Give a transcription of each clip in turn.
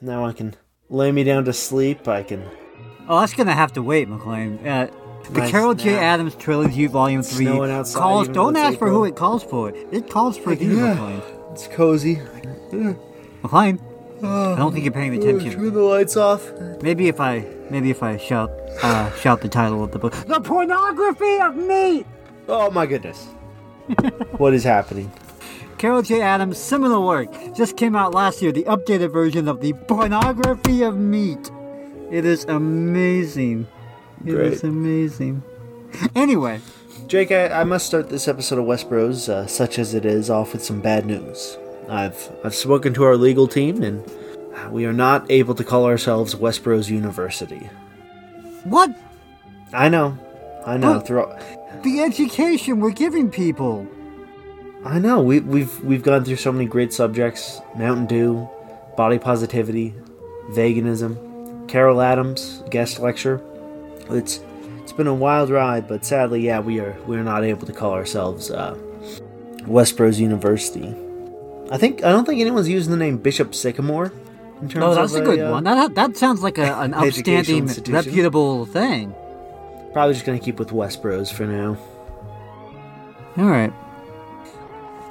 Now I can lay me down to sleep. I can. Oh, that's gonna have to wait, McLean. Uh, the Nice Carol J. Adams Trilogy, Volume Three outside calls. Don't ask for who it calls for. It calls for you, Yeah. McLean. It's cozy. McLean, I don't think you're paying attention. Turn the lights off. Maybe if I, maybe if I shout, uh, shout the title of the book, "The Pornography of Me." Oh my goodness. what is happening? Carol J. Adams' seminal work just came out last year, the updated version of the Pornography of Meat. It is amazing. It is Great. amazing. Anyway, Jake, I, I must start this episode of West Bros, uh, such as it is, off with some bad news. I've I've spoken to our legal team, and we are not able to call ourselves West Bros University. what I know, I know. But- Through, the education we're giving people? I know. We, we've we've gone through so many great subjects: Mountain Dew, body positivity, veganism, Carol Adams guest lecture. It's it's been a wild ride, but sadly, yeah, we are we're not able to call ourselves uh, Westbros University. I think I don't think anyone's using the name Bishop Sycamore. In terms Oh, that's of a good uh, one. That that sounds like a, an upstanding, reputable thing. Probably just gonna keep with Westbros for now. All right.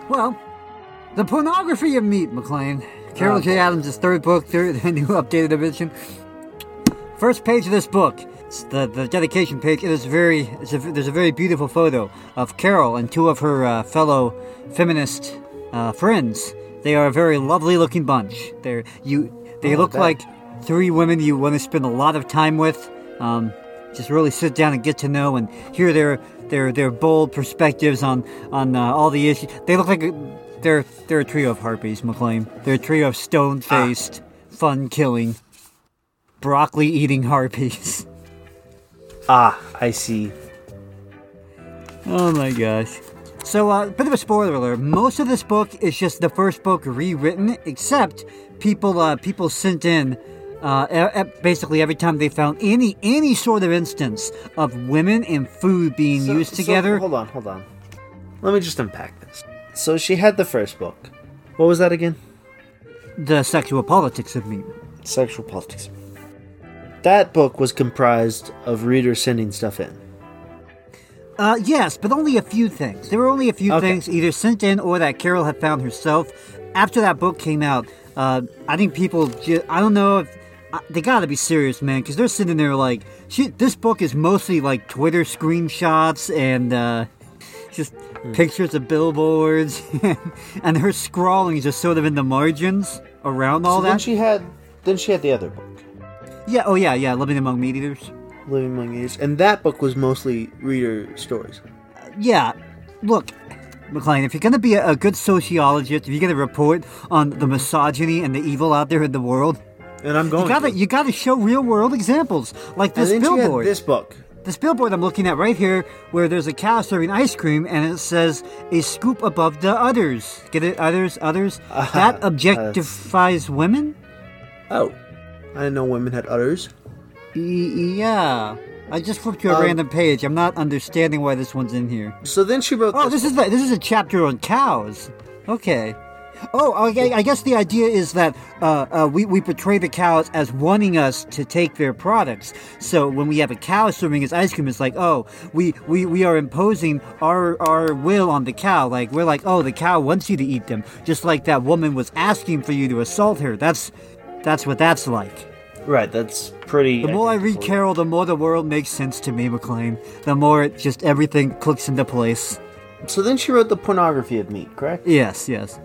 Well, the pornography of meat, McLean. Carol Oh, J. Adams' third book, third new updated edition. First page of this book, it's the the dedication page. It is very. It's a, there's a very beautiful photo of Carol and two of her uh, fellow feminist uh, friends. They are a very lovely looking bunch. They're you. They Oh, look like three women you want to spend a lot of time with. Um, just really sit down and get to know and hear their their their bold perspectives on on uh, all the issues. They look like they're they're a trio of harpies, McLean. They're a trio of stone faced, fun killing, broccoli eating harpies. Ah, I see. Oh my gosh. So, uh, bit of a spoiler alert. Most of this book is just the first book rewritten, except people uh, people sent in uh, basically every time they found any any sort of instance of women and food being So- used so, together. hold on, hold on. Let me just unpack this. So she had the first book. What was that again? the sexual politics of meat. Sexual politics. That book was comprised of readers sending stuff in. Uh, yes, but only a few things. There were only a few Okay. things either sent in or that Carol had found herself. After that book came out, uh, I think people, ju- I don't know if, uh, they gotta be serious, man, because they're sitting there like, shit, this book is mostly like Twitter screenshots and, uh, just Hmm. pictures of billboards, and her scrawling is just sort of in the margins around all so then she had then she had the other book, yeah, oh yeah, yeah, Living Among Meat Eaters. Living Among meat Eaters, and that book was mostly reader stories. yeah, look, McLean, if you're going to be a, a good sociologist, if you're going to report on the misogyny and the evil out there in the world, And I'm going you gotta to. you gotta show real world examples like this billboard. this book. This billboard I'm looking at right here, where there's a cow serving ice cream, and it says "a scoop above the others." Get it? Others, others. Ah, that objectifies women. Oh, I didn't know women had udders. E- yeah. I just flipped to a Um, random page. I'm not understanding why this one's in here. So then she wrote. Oh, this is the, this is a chapter on cows. Okay. Oh, okay. I guess the idea is that uh, uh, we we portray the cows as wanting us to take their products. So when we have a cow serving us ice cream, it's like, oh, we, we, we are imposing our our will on the cow. Like we're like, oh, the cow wants you to eat them, just like that woman was asking for you to assault her. That's that's what that's like. Right, that's pretty. The more I read. Carol, the more the world makes sense to me, McLean. The more it just everything clicks into place. So then she wrote the pornography of meat, correct? Yes, yes.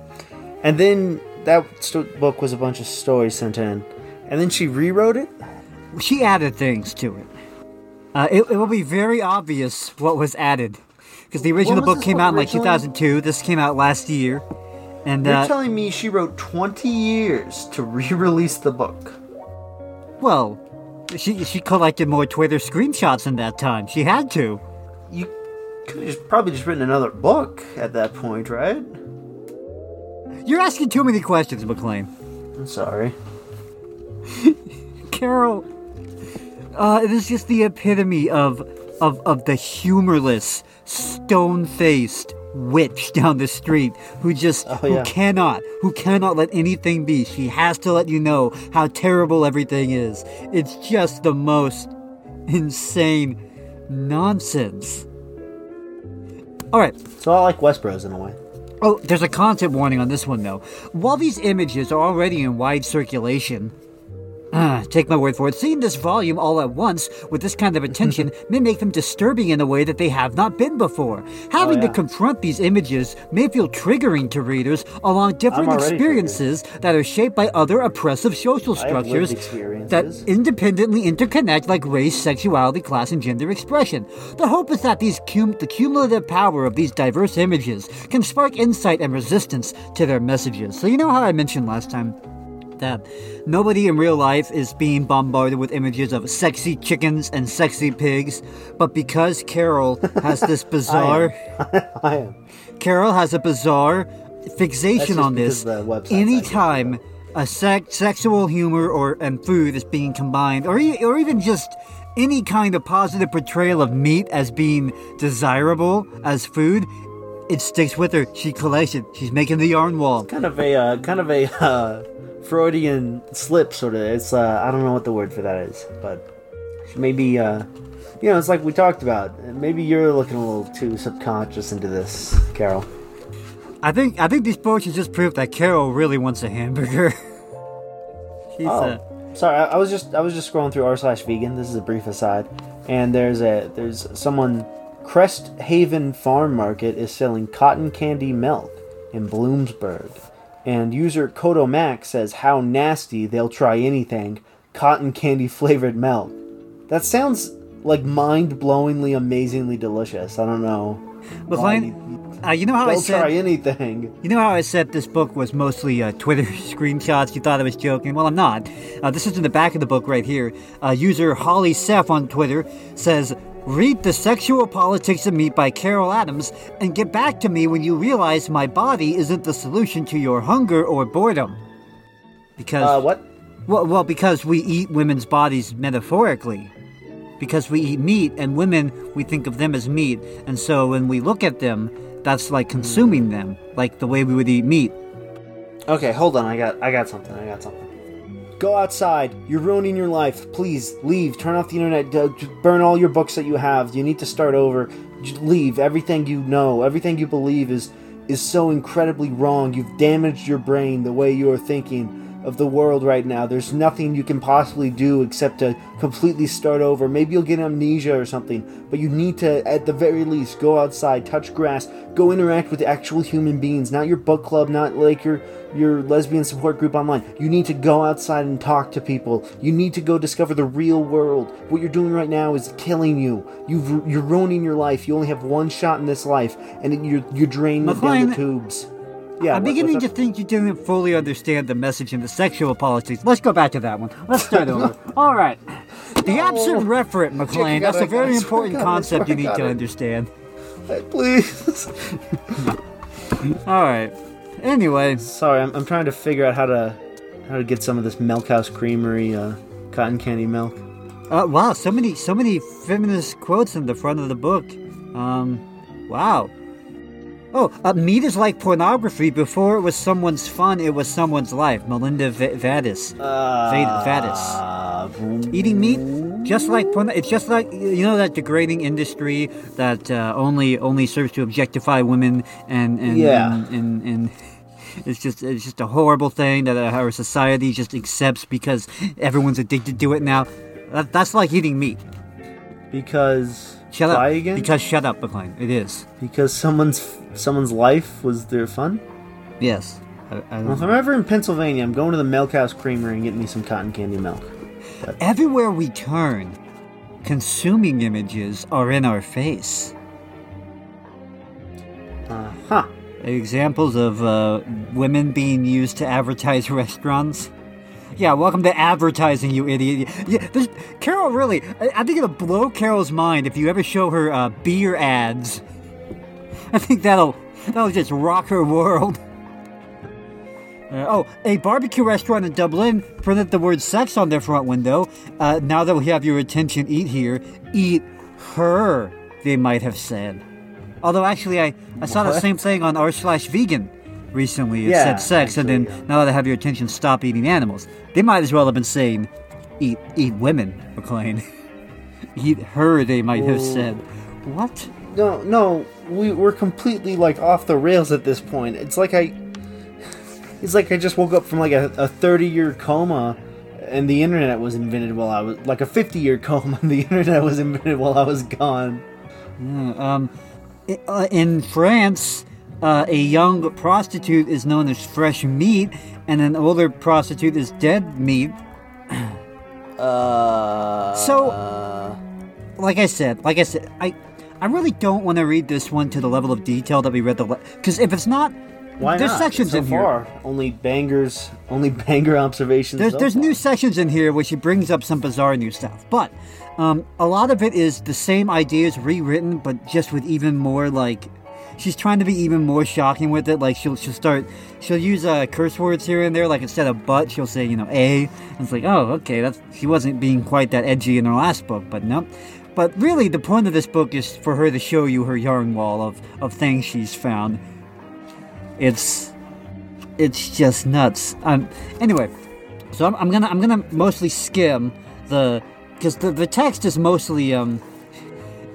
And then that st- book was a bunch of stories sent in, and then she rewrote it. she added things to it. Uh, it, it will be very obvious what was added because the original book came out in like 2002. This came out last year, and You're uh, telling me she wrote 20 years to re-release the book? well, she she collected more Twitter screenshots in that time. She had to. You could have just probably just written another book at that point, right? You're asking too many questions, McLean. I'm sorry. Carol, uh, it is just the epitome of of of the humorless, stone-faced, witch down the street who just Oh, who cannot who cannot let anything be. She has to let you know how terrible everything is. It's just the most insane nonsense. All right. So I like Westbros in a way. Oh, there's a content warning on this one though. While these images are already in wide circulation, ah, take my word for it, seeing this volume all at once with this kind of attention may make them disturbing in a way that they have not been before. Having to yeah. confront these images may feel triggering to readers along different experiences that are shaped by other oppressive social I have lived structures that independently interconnect like race, sexuality, class, and gender expression. The hope is that these cum- the cumulative power of these diverse images can spark insight and resistance to their messages. So you know how I mentioned last time that nobody in real life is being bombarded with images of sexy chickens and sexy pigs, but because Carol has this bizarre I am. Carol has a bizarre fixation on this. Anytime a sex, sexual humor or and food is being combined, or or even just any kind of positive portrayal of meat as being desirable as food, it sticks with her. She collects it. She's making the yarn wall. Kind of a uh, kind of a uh, Freudian slip, sort of. It's uh, I don't know what the word for that is, but maybe uh, you know, it's like we talked about. Maybe you're looking a little too subconscious into this, Carol. I think I think these books just proof that Carol really wants a hamburger. She's uh, Oh, sorry. I, I was just I was just scrolling through r slash vegan. This is a brief aside, and there's a there's someone. Crest Haven Farm Market is selling cotton candy milk in Bloomsburg, and user Kodo Kodomac says how nasty they'll try anything cotton candy flavored milk. That sounds like mind blowingly, amazingly delicious. I don't know. McLean, uh, you know how I They'll said try anything. You know how I said this book was mostly uh, Twitter screenshots? You thought I was joking. Well, I'm not. Uh, this is in the back of the book right here. Uh, user Holly Seth on Twitter says, Read The Sexual Politics of Meat by Carol Adams and get back to me when you realize my body isn't the solution to your hunger or boredom. Because, Uh, what? well, well, because we eat women's bodies metaphorically. Because we eat meat, and women, we think of them as meat. And so when we look at them, that's like consuming them, like the way we would eat meat. Okay, hold on. I got I got something. I got something. Go outside. You're ruining your life. Please leave. Turn off the internet. Burn all your books that you have. You need to start over. Leave. Everything you know, everything you believe is is so incredibly wrong. You've damaged your brain the way you are thinking of the world right now. There's nothing you can possibly do except to completely start over. Maybe you'll get amnesia or something, but you need to at the very least go outside, touch grass, go interact with actual human beings, not your book club, not like your your lesbian support group online. You need to go outside and talk to people. You need to go discover the real world. What you're doing right now is killing you. You've, you're ruining your life. You only have one shot in this life, and you're you're draining it down the tubes. Yeah, I'm beginning to think you didn't fully understand the message in the sexual politics. Let's go back to that one. Let's start over. All right. The absent referent, McLean, that's a very important God, concept you need to it. understand. Please. All right. Anyway, Sorry, I'm, I'm trying to figure out how to how to get some of this Milk House Creamery uh, cotton candy milk. uh, wow, so many, so many feminist quotes in the front of the book. Um, wow. Oh, uh, meat is like pornography. Before it was someone's fun, it was someone's life. Melinda v- Vadas. Uh, Vadas. Eating meat, just like porn. It's just like you know that degrading industry that uh, only only serves to objectify women and and Yeah. and, and, and it's just it's just a horrible thing that our society just accepts because everyone's addicted to it now. That, that's like eating meat. because Shut up. why again? Because shut up, McLean. It is. because someone's someone's life was their fun. Yes. I, I, Well, if I'm ever in Pennsylvania, I'm going to the Milk House Creamery and getting me some cotton candy milk. everywhere we turn, consuming images are in our face. Uh huh. Examples of uh, women being used to advertise restaurants. Yeah, welcome to advertising, you idiot. Yeah, this, Carol really, I, I think it'll blow Carol's mind if you ever show her uh, beer ads. I think that'll that'll just rock her world. Uh, oh, a barbecue restaurant in Dublin printed the word sex on their front window. Uh, now that we have your attention, eat here. Eat her, they might have said. Although actually, I, I saw the same thing on r slash vegan recently. It Yeah, said sex, and then yeah. now that I have your attention, stop eating animals. They might as well have been saying, eat eat women, McLean. eat her, they might have Oh. said. What? No, no, we we're completely like off the rails at this point. It's like I, it's like I just woke up from like a, a thirty year coma, and the internet was invented while I was like a fifty year coma, and the internet was invented while I was gone. Um, uh, in France, uh, a young prostitute is known as fresh meat, and an older prostitute is dead meat. Uh. So- Like I said, like I said, I, I really don't want to read this one to the level of detail that we read the because if it's not, why there's not? sections so in here. only bangers, only banger observations. There's so there's far. new sections in here where she brings up some bizarre new stuff, but um, a lot of it is the same ideas rewritten, but just with even more like. She's trying to be even more shocking with it. Like she'll she'll start she'll use uh, curse words here and there. Like instead of butt, she'll say you know a. And it's like oh okay, that's she wasn't being quite that edgy in her last book, but no. But really, the point of this book is for her to show you her yarn wall of of things she's found. It's it's just nuts. Um. Anyway, so I'm, I'm gonna I'm gonna mostly skim the because the, the text is mostly um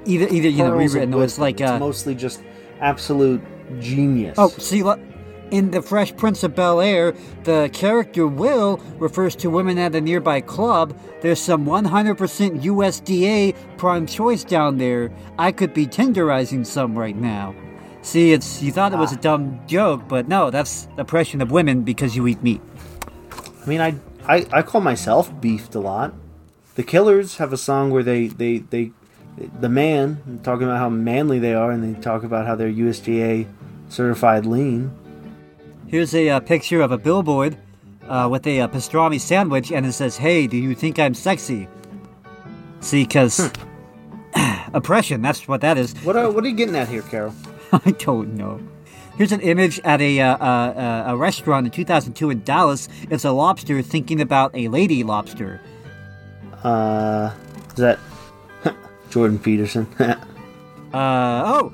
either either you know Pearls rewritten or it's like uh mostly just absolute genius. oh see look in the Fresh Prince of Bel Air the character Will refers to women at a nearby club. There's some 100% USDA prime choice down there. I could be tenderizing some right now. See, it's you thought it was a ah. dumb joke, but no, that's oppression of women because you eat meat. I mean, I, I I call myself beefed a lot. The Killers have a song where they they they the man talking about how manly they are, and they talk about how they're USDA certified lean. Here's a uh, picture of a billboard uh, with a uh, pastrami sandwich, and it says, "Hey, do you think I'm sexy?" See, because oppression. That's what that is. What are what are you getting at here, Carol? I don't know. Here's an image at a uh, uh, uh, a restaurant in 2002 in Dallas. It's a lobster thinking about a lady lobster. Uh, is that Jordan Peterson? Uh, oh,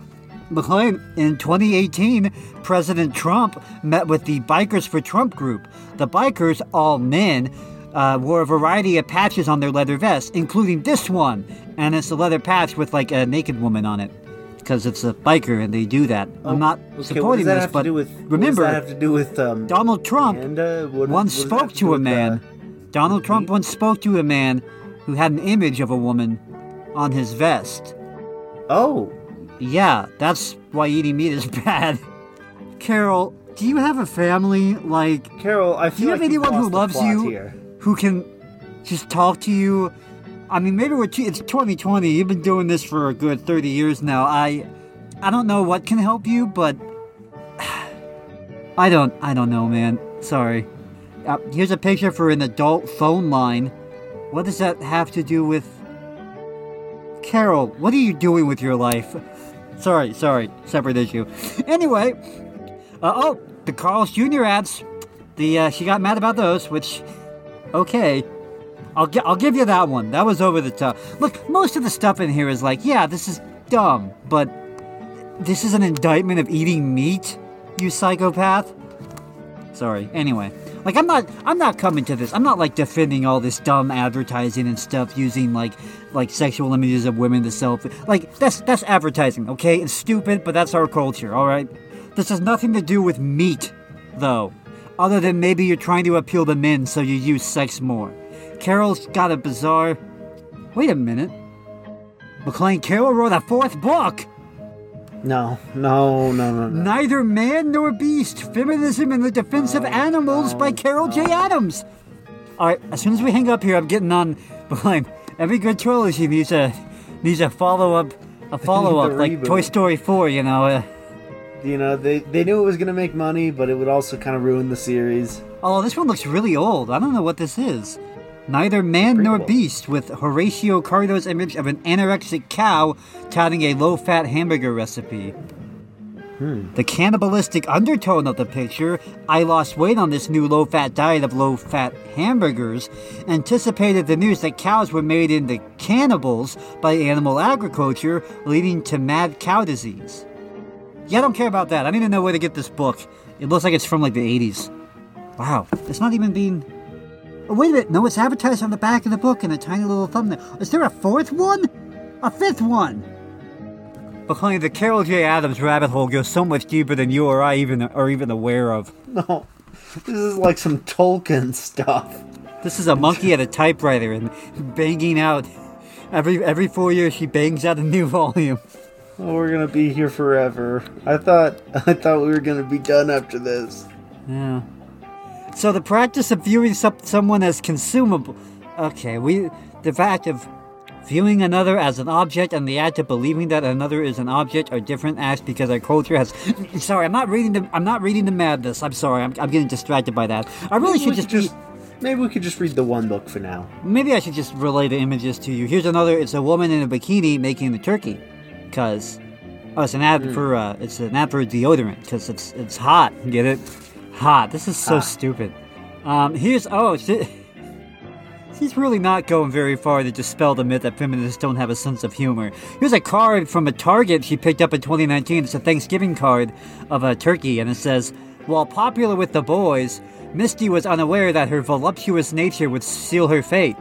McLean, in 2018, President Trump met with the Bikers for Trump group. The bikers, all men, uh, wore a variety of patches on their leather vests, including this one. And it's a leather patch with like a naked woman on it. Because it's a biker and they do that. I'm not Okay, supporting this, but to with, remember, that have to do with um, Donald Trump and, uh, what- once what spoke do to a with, man. uh, Donald Trump once spoke to a man who had an image of a woman on his vest. oh, Yeah, that's why eating meat is bad. Carol, do you have a family? Like, Carol, I do you have like anyone who loves you, Here. who can just talk to you? I mean, maybe we're it's 2020. You've been doing this for a good 30 years now. I, I don't know what can help you, but I don't, I don't know, man. Sorry. Uh, here's a picture for an adult phone line. What does that have to do with? Carol, what are you doing with your life? Sorry, sorry, separate issue. Anyway, uh, oh, the Carl's Jr. ads. The uh, she got mad about those, which, okay, I'll gi- I'll give you that one. That was over the top. Look, most of the stuff in here is like, yeah, this is dumb, but this is an indictment of eating meat, you psychopath. Sorry. Anyway, like I'm not I'm not coming to this. I'm not like defending all this dumb advertising and stuff using like like sexual images of women to sell. Like that's that's advertising, okay? It's stupid, but that's our culture, all right? This has nothing to do with meat, though. Other than maybe you're trying to appeal to men, so you use sex more. Carol's got a bizarre. Wait a minute. McLean Carol wrote a fourth book. No, no, no, no, no. Neither Man Nor Beast Feminism in the Defense of Animals by Carol J. Adams. Alright, as soon as we hang up here, I'm getting on behind. Every good trilogy needs a needs a follow up a follow up, like reboot. Toy Story 4, you know. Uh, You know, they they knew it was gonna make money, but it would also kind of ruin the series. oh, this one looks really old. I don't know what this is. Neither Man Nor Prequel. Beast with Horacio Cardo's image of an anorexic cow touting a low fat hamburger recipe. Hmm. The cannibalistic undertone of the picture, I lost weight on this new low fat diet of low fat hamburgers, anticipated the news that cows were made into cannibals by animal agriculture, leading to mad cow disease. Yeah, I don't care about that. I need to know where to get this book. It looks like it's from like the 80s. Wow, it's not even being. Oh, wait a minute. No, it's advertised on the back of the book in a tiny little thumbnail. Is there a fourth one? A fifth one? But honey, the Carol J. Adams rabbit hole goes so much deeper than you or I even are even aware of. No, this is like some Tolkien stuff. This is a monkey at a typewriter and banging out. Every every four years, she bangs out a new volume. Oh, we're gonna be here forever. I thought I thought we were gonna be done after this. Yeah. So the practice of viewing some, someone as consumable. Okay, we the fact of viewing another as an object and the act of believing that another is an object are different acts because our culture has. Sorry, I'm not reading the. I'm not reading the madness. I'm sorry. I'm, I'm getting distracted by that. I really Maybe should just, just maybe we could just read the one book for now. Maybe I should just relay the images to you. Here's another. It's a woman in a bikini making the turkey, cause oh, it's an ad for uh, it's an ad for deodorant because it's it's hot. Get it? Hot. This is so Ah. stupid. Um, here's oh, she, she's really not going very far to dispel the myth that feminists don't have a sense of humor. Here's a card from a Target she picked up in 2019. It's a Thanksgiving card of a turkey, and it says, "While popular with the boys." Misty was unaware that her voluptuous nature would seal her fate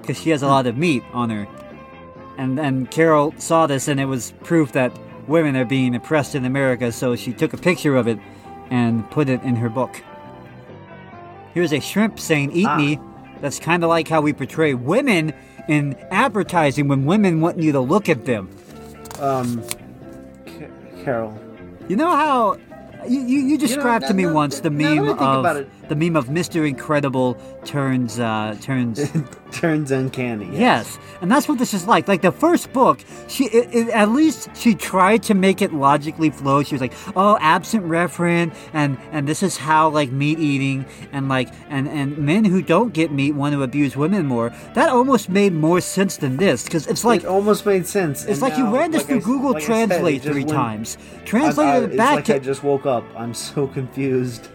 because she has a lot of meat on her. And and Carol saw this and it was proof that women are being oppressed in America, so she took a picture of it and put it in her book. Here's a shrimp saying eat Ah. me. That's kind of like how we portray women in advertising when women want you to look at them. Um, Ca- Carol, You know how you, you, you described to me now- once the now that I meme of it- the meme of Mr. Incredible turns uh, turns turns uncanny. Yes, and that's what this is like. Like the first book, she it, it, at least she tried to make it logically flow. She was like, "Oh, absent referent, and and this is how like meat eating and like and and men who don't get meat want to abuse women more." That almost made more sense than this because it's like it almost made sense. it's and like you ran this like through I Google like I said, Translate three went- times, I- I- translated it it's back like to I just woke up. I'm so confused.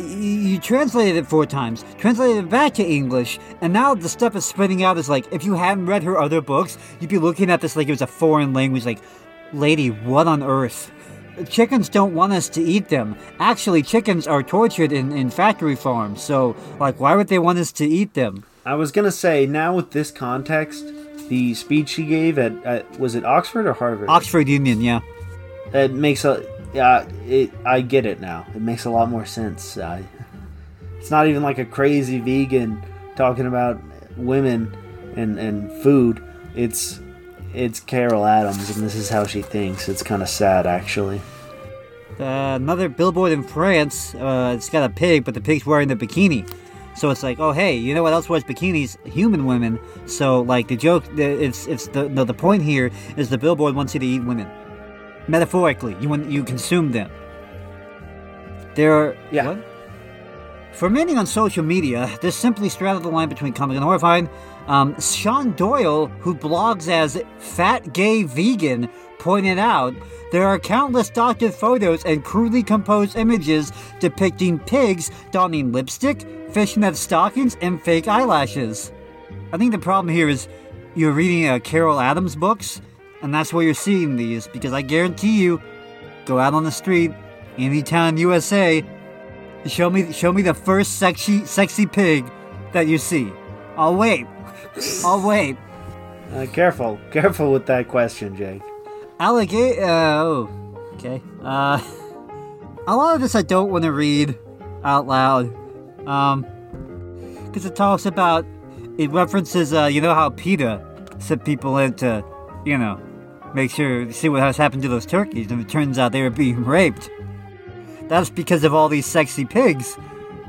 You translated it four times, translated it back to English, and now the stuff is spitting out is like if you hadn't read her other books, you'd be looking at this like it was a foreign language. Like, lady, what on earth? Chickens don't want us to eat them. Actually, chickens are tortured in, in factory farms, so like, why would they want us to eat them? I was gonna say now with this context, the speech she gave at, at was it Oxford or Harvard? Oxford Union, yeah. it makes a yeah. It I get it now. It makes a lot more sense. I, it's not even like a crazy vegan talking about women and and food. It's it's Carol Adams, and this is how she thinks. It's kind of sad, actually. Uh, another billboard in France. Uh, it's got a pig, but the pig's wearing the bikini. So it's like, oh hey, you know what else wears bikinis? Human women. So like the joke, it's it's the no, the point here is the billboard wants you to eat women. Metaphorically, you want you consume them. There are Yeah. what? For many on social media, this simply straddled the line between comic and horrifying. Um, Sean Doyle, who blogs as Fat Gay Vegan, pointed out there are countless doctored photos and crudely composed images depicting pigs donning lipstick, fishnet stockings, and fake eyelashes. I think the problem here is you're reading uh, Carol Adams books, and that's why you're seeing these, because I guarantee you, go out on the street, any town USA, Show me, show me the first sexy, sexy pig that you see. I'll wait. I'll wait. Uh, careful, careful with that question, Jake. Alligator. Uh, oh, okay. Uh, a lot of this I don't want to read out loud, um, because it talks about, it references, uh, you know how PETA sent people into, you know, make sure to see what has happened to those turkeys, and it turns out they were being raped. That's because of all these sexy pigs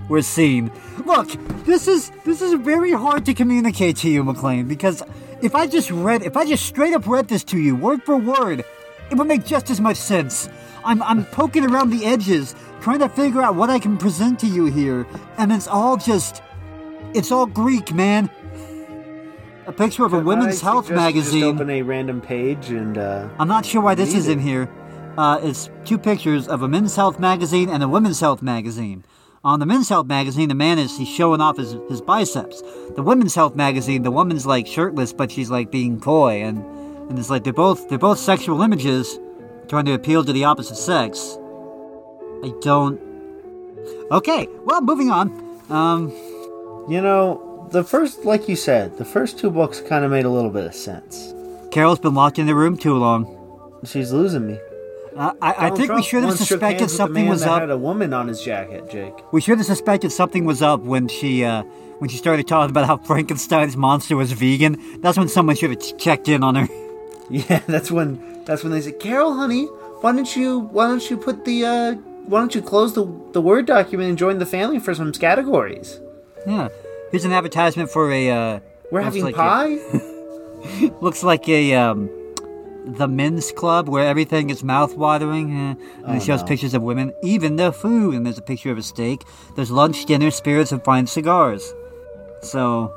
we're seeing. Look, this is this is very hard to communicate to you, McLean, because if I just read if I just straight up read this to you, word for word, it would make just as much sense. I'm I'm poking around the edges, trying to figure out what I can present to you here, and it's all just it's all Greek, man. A picture of a women's health magazine. Just open a random page and uh, I'm not sure why this is in here. Uh, it's two pictures of a men's health magazine and a women's health magazine. On the men's health magazine, the man is he's showing off his, his biceps. The women's health magazine, the woman's like shirtless, but she's like being coy, and and it's like they're both they're both sexual images, trying to appeal to the opposite sex. I don't. Okay, well, moving on. Um, You know, the first, like you said, the first two books kind of made a little bit of sense. Carol's been locked in the room too long. She's losing me. I, I think we should have once shook suspected with something man was that up. Had a woman on his jacket, Jake. We should have suspected something was up when she uh, when she started talking about how Frankenstein's monster was vegan. That's when someone should have ch- checked in on her. Yeah, that's when that's when they said, "Carol, honey, why don't you why don't you put the uh, why don't you close the the word document and join the family for some categories? yeah, here's an advertisement for a. Uh, We're having like pie." A, looks like a um, the men's club where everything is mouth watering, uh, and it Oh, shows no. pictures of women, even the food, and there's a picture of a steak. There's lunch, dinner, spirits, and fine cigars. So,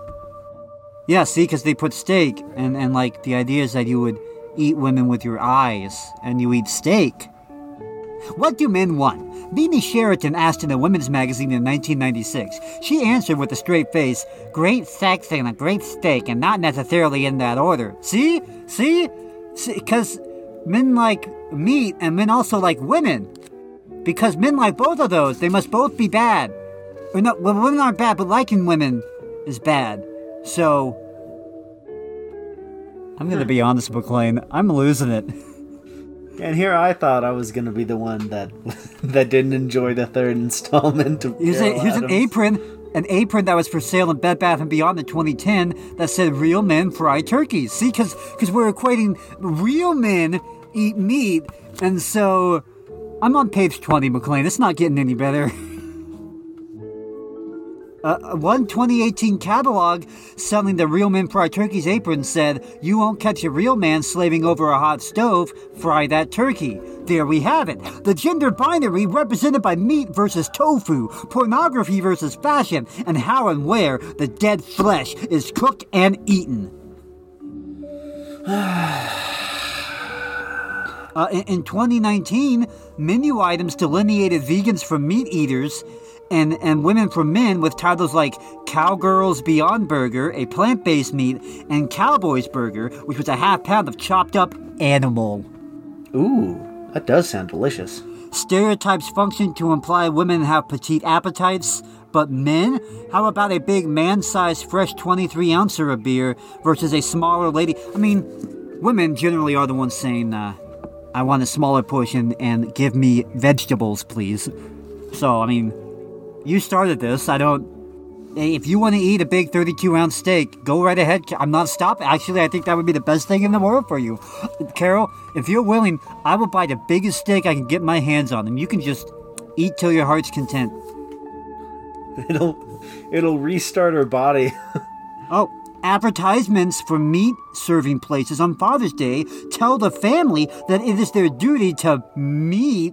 yeah, see, because they put steak, and, and like the idea is that you would eat women with your eyes, and you eat steak. What do men want? Mimi Sheraton asked in a women's magazine in 1996. She answered with a straight face, Great sex and a great steak, and not necessarily in that order. See? See? Because men like meat, and men also like women. Because men like both of those, they must both be bad. Or no, well, women aren't bad, but liking women is bad. So. I'm gonna be honest, McLean. I'm losing it. and here I thought I was gonna be the one that that didn't enjoy the third installment of Here's, a, here's an apron, an apron that was for sale in Bed Bath and Beyond in 2010 that said "Real men fry turkeys." See, because because we're equating real men eat meat, and so I'm on page 20, McLean. It's not getting any better. Uh, one 2018 catalog selling the Real Men Fry Turkeys apron said, You won't catch a real man slaving over a hot stove, fry that turkey. There we have it. The gender binary represented by meat versus tofu, pornography versus fashion, and how and where the dead flesh is cooked and eaten. Uh, in, in 2019, menu items delineated vegans from meat eaters and, and women for men with titles like Cowgirls Beyond Burger, a plant based meat, and Cowboys Burger, which was a half pound of chopped up animal. Ooh, that does sound delicious. Stereotypes function to imply women have petite appetites, but men? How about a big man sized fresh 23 ouncer of beer versus a smaller lady? I mean, women generally are the ones saying, uh, I want a smaller portion and give me vegetables, please. So, I mean, you started this. I don't. If you want to eat a big 32 ounce steak, go right ahead. I'm not stopping. Actually, I think that would be the best thing in the world for you. Carol, if you're willing, I will buy the biggest steak I can get my hands on, and you can just eat till your heart's content. It'll it'll restart her body. Oh, advertisements for meat serving places on Father's Day tell the family that it is their duty to meet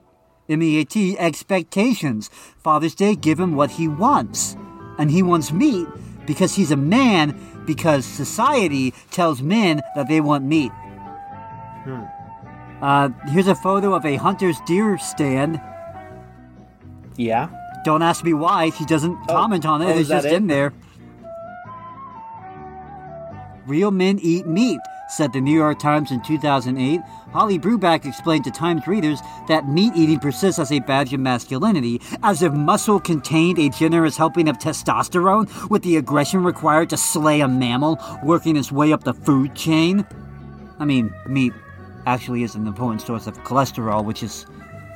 M-E-A-T expectations. Father's Day give him what he wants. And he wants meat because he's a man because society tells men that they want meat. Uh, here's a photo of a hunter's deer stand. yeah. Don't ask me why. She doesn't comment on it. oh, it's just it? in there. Real men eat meat, said the New York Times in 2008. Holly Brubach explained to Times readers that meat eating persists as a badge of masculinity, as if muscle contained a generous helping of testosterone, with the aggression required to slay a mammal, working its way up the food chain. I mean, meat actually is an important source of cholesterol, which is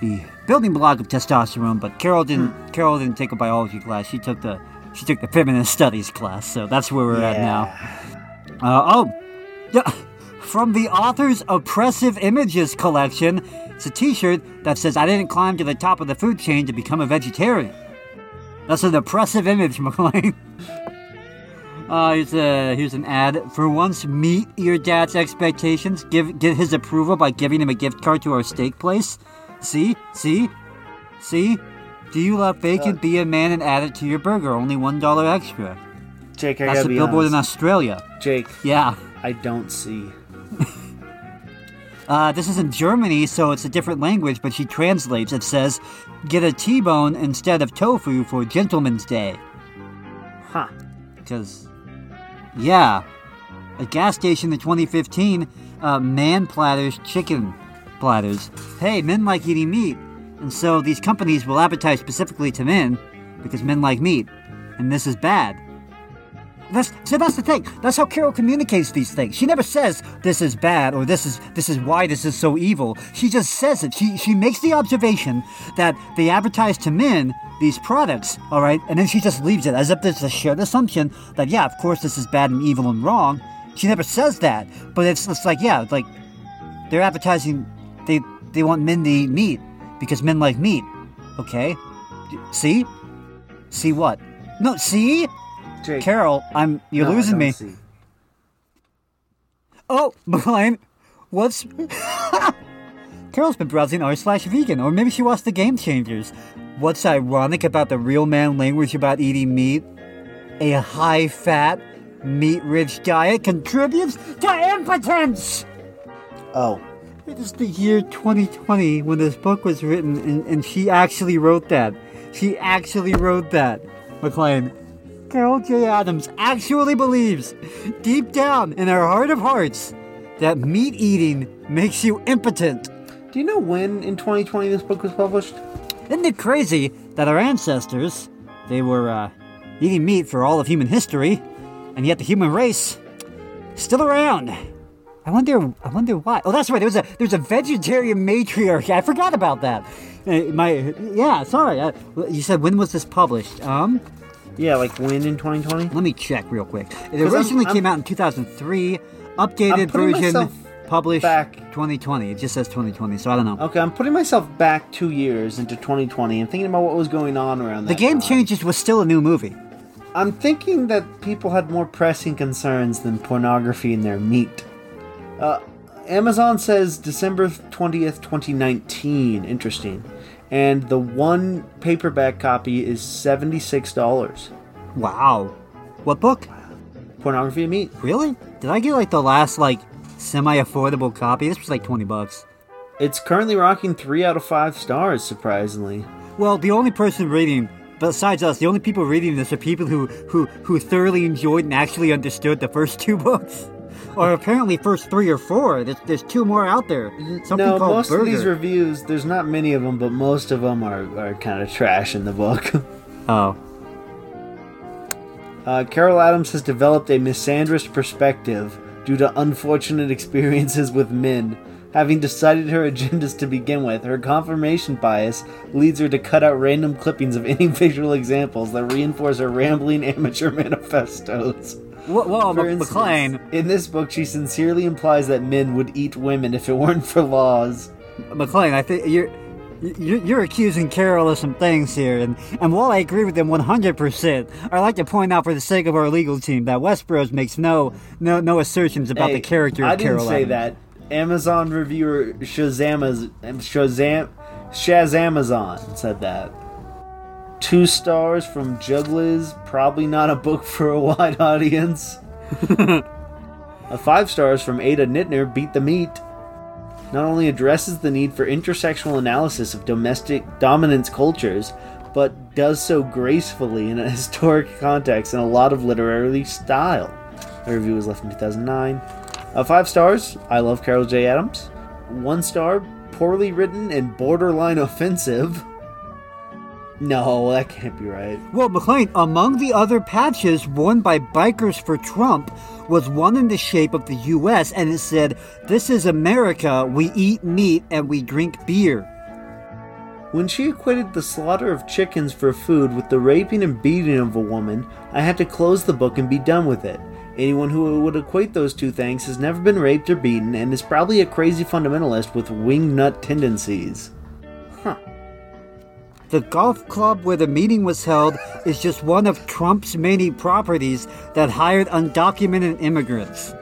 the building block of testosterone. But Carol didn't. Carol didn't take a biology class. She took the she took the feminist studies class. So that's where we're at now. Uh, oh, yeah. From the author's Oppressive Images collection, it's a T-shirt that says, "I didn't climb to the top of the food chain to become a vegetarian." That's an oppressive image, McLean. Uh, here's, a, here's an ad. For once, meet your dad's expectations. Give get his approval by giving him a gift card to our steak place. See, see, see. Do you love bacon? Be a man and add it to your burger. Only one dollar extra. Jake, I That's the be billboard in. Australia. Jake, Yeah. I don't see. Uh, this is in Germany, so it's a different language, but she translates. It says, "Get a T-bone instead of tofu for Gentleman's Day." Huh. Because, yeah, a gas station in 2015, uh, Man Platters Chicken platters. Hey, men like eating meat, and so these companies will advertise specifically to men because men like meat, and this is bad. That's so. That's the thing. That's how Carol communicates these things. She never says this is bad or this is this is why this is so evil. She just says it. She she makes the observation that they advertise to men these products, all right, and then she just leaves it as if there's a shared assumption that yeah, of course this is bad and evil and wrong. She never says that, but it's it's like yeah, like they're advertising they they want men to eat meat because men like meat. Okay, see, see what? No, see. Jake, Carol, I'm you're no, losing me. see. Oh, Brian, what's Carol's been browsing r slash vegan, or maybe she watched the Game Changers. What's ironic about the real man language about eating meat? A high fat, meat rich diet contributes to impotence! Oh, It is the year 2020 when this book was written, and, and she actually wrote that. She actually wrote that. McLean. Carol J. Adams actually believes, deep down in her heart of hearts, that meat eating makes you impotent. do you know when in 2020 this book was published? Isn't it crazy that our ancestors, they were uh, eating meat for all of human history, and yet the human race still around? I wonder. I wonder why. Oh, that's right. There was a there's a vegetarian matriarch. I forgot about that. Uh, my yeah. Sorry. Uh, you said when was this published? Um, Yeah, like when in 2020? let me check real quick. It 'Cause I'm- originally I'm- came out in 2003. I'm Updated version published back- 2020. It just says 2020, so I don't know. Okay, I'm putting myself back two years into 2020 and thinking about what was going on around The Game time. Changers was still a new movie. I'm thinking that people had more pressing concerns than pornography in their meat. Uh, Amazon says December 20th, 2019. Interesting. And the one paperback copy is $76. Wow. What book? Pornography of meat. Really? Did I get like the last like semi-affordable copy? This was like 20 bucks. It's currently rocking 3 out of 5 stars, surprisingly. Well, the only person reading besides us, the only people reading this are people who who who thoroughly enjoyed and actually understood the first two books. Or apparently first three or four. There's, there's two more out there. Something no, called most Burger. of these reviews, there's not many of them, but most of them are, are kind of trash in the book. oh. Uh, Carol Adams has developed a misandrist perspective due to unfortunate experiences with men. Having decided her agendas to begin with, her confirmation bias leads her to cut out random clippings of any visual examples that reinforce her rambling amateur manifestos. Well, well For Mc- instance, McLean, in this book, she sincerely implies that men would eat women if it weren't for laws. McLean, I think you're you're, you're accusing Carol of some things here, and, and while I agree with them 100%, I'd like to point out for the sake of our legal team that Westbros makes no no no assertions about Hey, the character of I didn't say that. Amazon reviewer Shazam Shazam Shazamazon said that. Two stars from Juggliz. Probably not a book for a wide audience. a five stars from Ada Nittner. Beat the meat. Not only addresses the need for intersectional analysis of domestic dominance cultures, but does so gracefully in a historic context and a lot of literary style. The review was left in 2009. Uh, five stars. I love Carol J. Adams. One star. Poorly written and borderline offensive. No, that can't be right. Well, McLean, among the other patches worn by bikers for Trump was one in the shape of the U.S., and it said, This is America. We eat meat and we drink beer. When she equated the slaughter of chickens for food with the raping and beating of a woman, I had to close the book and be done with it. Anyone who would equate those two things has never been raped or beaten and is probably a crazy fundamentalist with wingnut tendencies. Huh. The golf club where the meeting was held is just one of Trump's many properties that hired undocumented immigrants.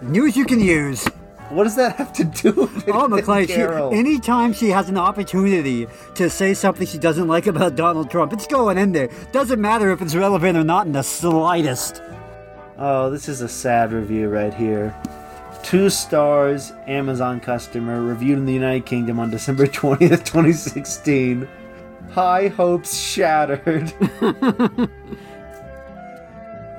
News you can use. What does that have to do with Oh, McLean, she, anytime she has an opportunity to say something she doesn't like about Donald Trump, it's going in there. Doesn't matter if it's relevant or not in the slightest. Oh, this is a sad review right here. Two stars, Amazon customer, reviewed in the United Kingdom on December 20th, 2016. High hopes shattered.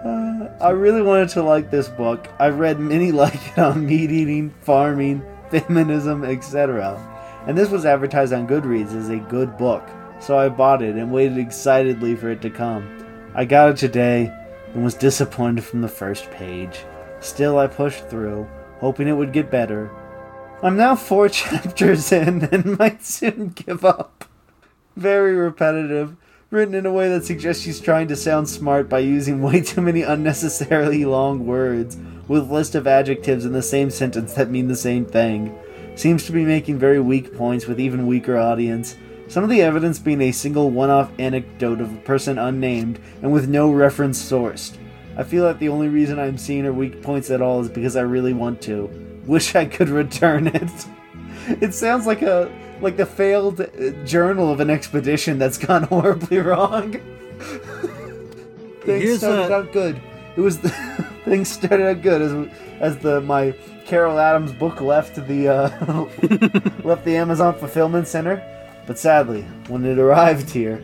Uh, I really wanted to like this book. I've read many like it on meat eating, farming, feminism, etc. And this was advertised on Goodreads as a good book, so I bought it and waited excitedly for it to come. I got it today and was disappointed from the first page. Still, I pushed through, hoping it would get better. I'm now four chapters in and might soon give up. Very repetitive, written in a way that suggests she's trying to sound smart by using way too many unnecessarily long words with list of adjectives in the same sentence that mean the same thing. Seems to be making very weak points with even weaker audience. Some of the evidence being a single one off anecdote of a person unnamed and with no reference sourced. I feel like the only reason I'm seeing her weak points at all is because I really want to. Wish I could return it. It sounds like a like the failed uh, journal of an expedition that's gone horribly wrong. Things Here's started a- out good. It was the, things started out good as as the my Carol Adams book left the uh, left the Amazon fulfillment center, but sadly, when it arrived here,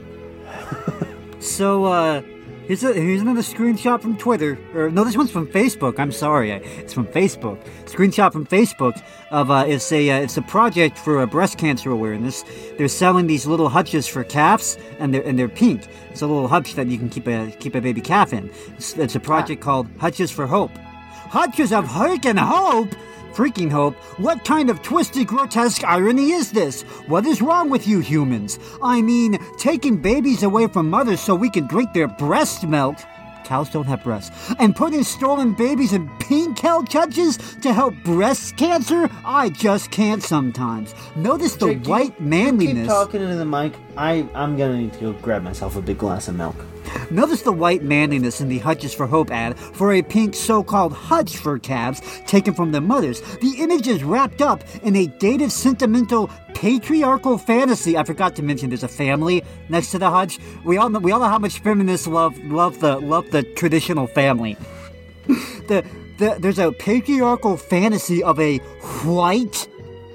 So, uh, here's, a, here's another screenshot from Twitter. Or, no, this one's from Facebook. I'm sorry. I- It's from Facebook. Screenshot from Facebook of, uh, it's a, uh, it's a project for uh, breast cancer awareness. They're selling these little hutches for calves, and they're, and they're pink. It's a little hutch that you can keep a, keep a baby calf in. It's, it's a project called Hutches for Hope. Hutches of Hope and hope? Freaking hope? What kind of twisted, grotesque irony is this? What is wrong with you humans? I mean, taking babies away from mothers so we can drink their breast milk. Cows don't have breasts. And putting stolen babies in pink cow hutches to help breast cancer? I just can't sometimes. Notice the Jake, white you- manliness. Keep talking into the mic. I I'm gonna need to go grab myself a big glass of milk. Notice the white manliness in the Hutches for Hope ad for a pink so called hutch for calves taken from their mothers. The image is wrapped up in a dated, sentimental, patriarchal fantasy. I forgot to mention there's a family next to the hutch. We all know, we all know how much feminists love love the love the traditional family. the, the there's a patriarchal fantasy of a white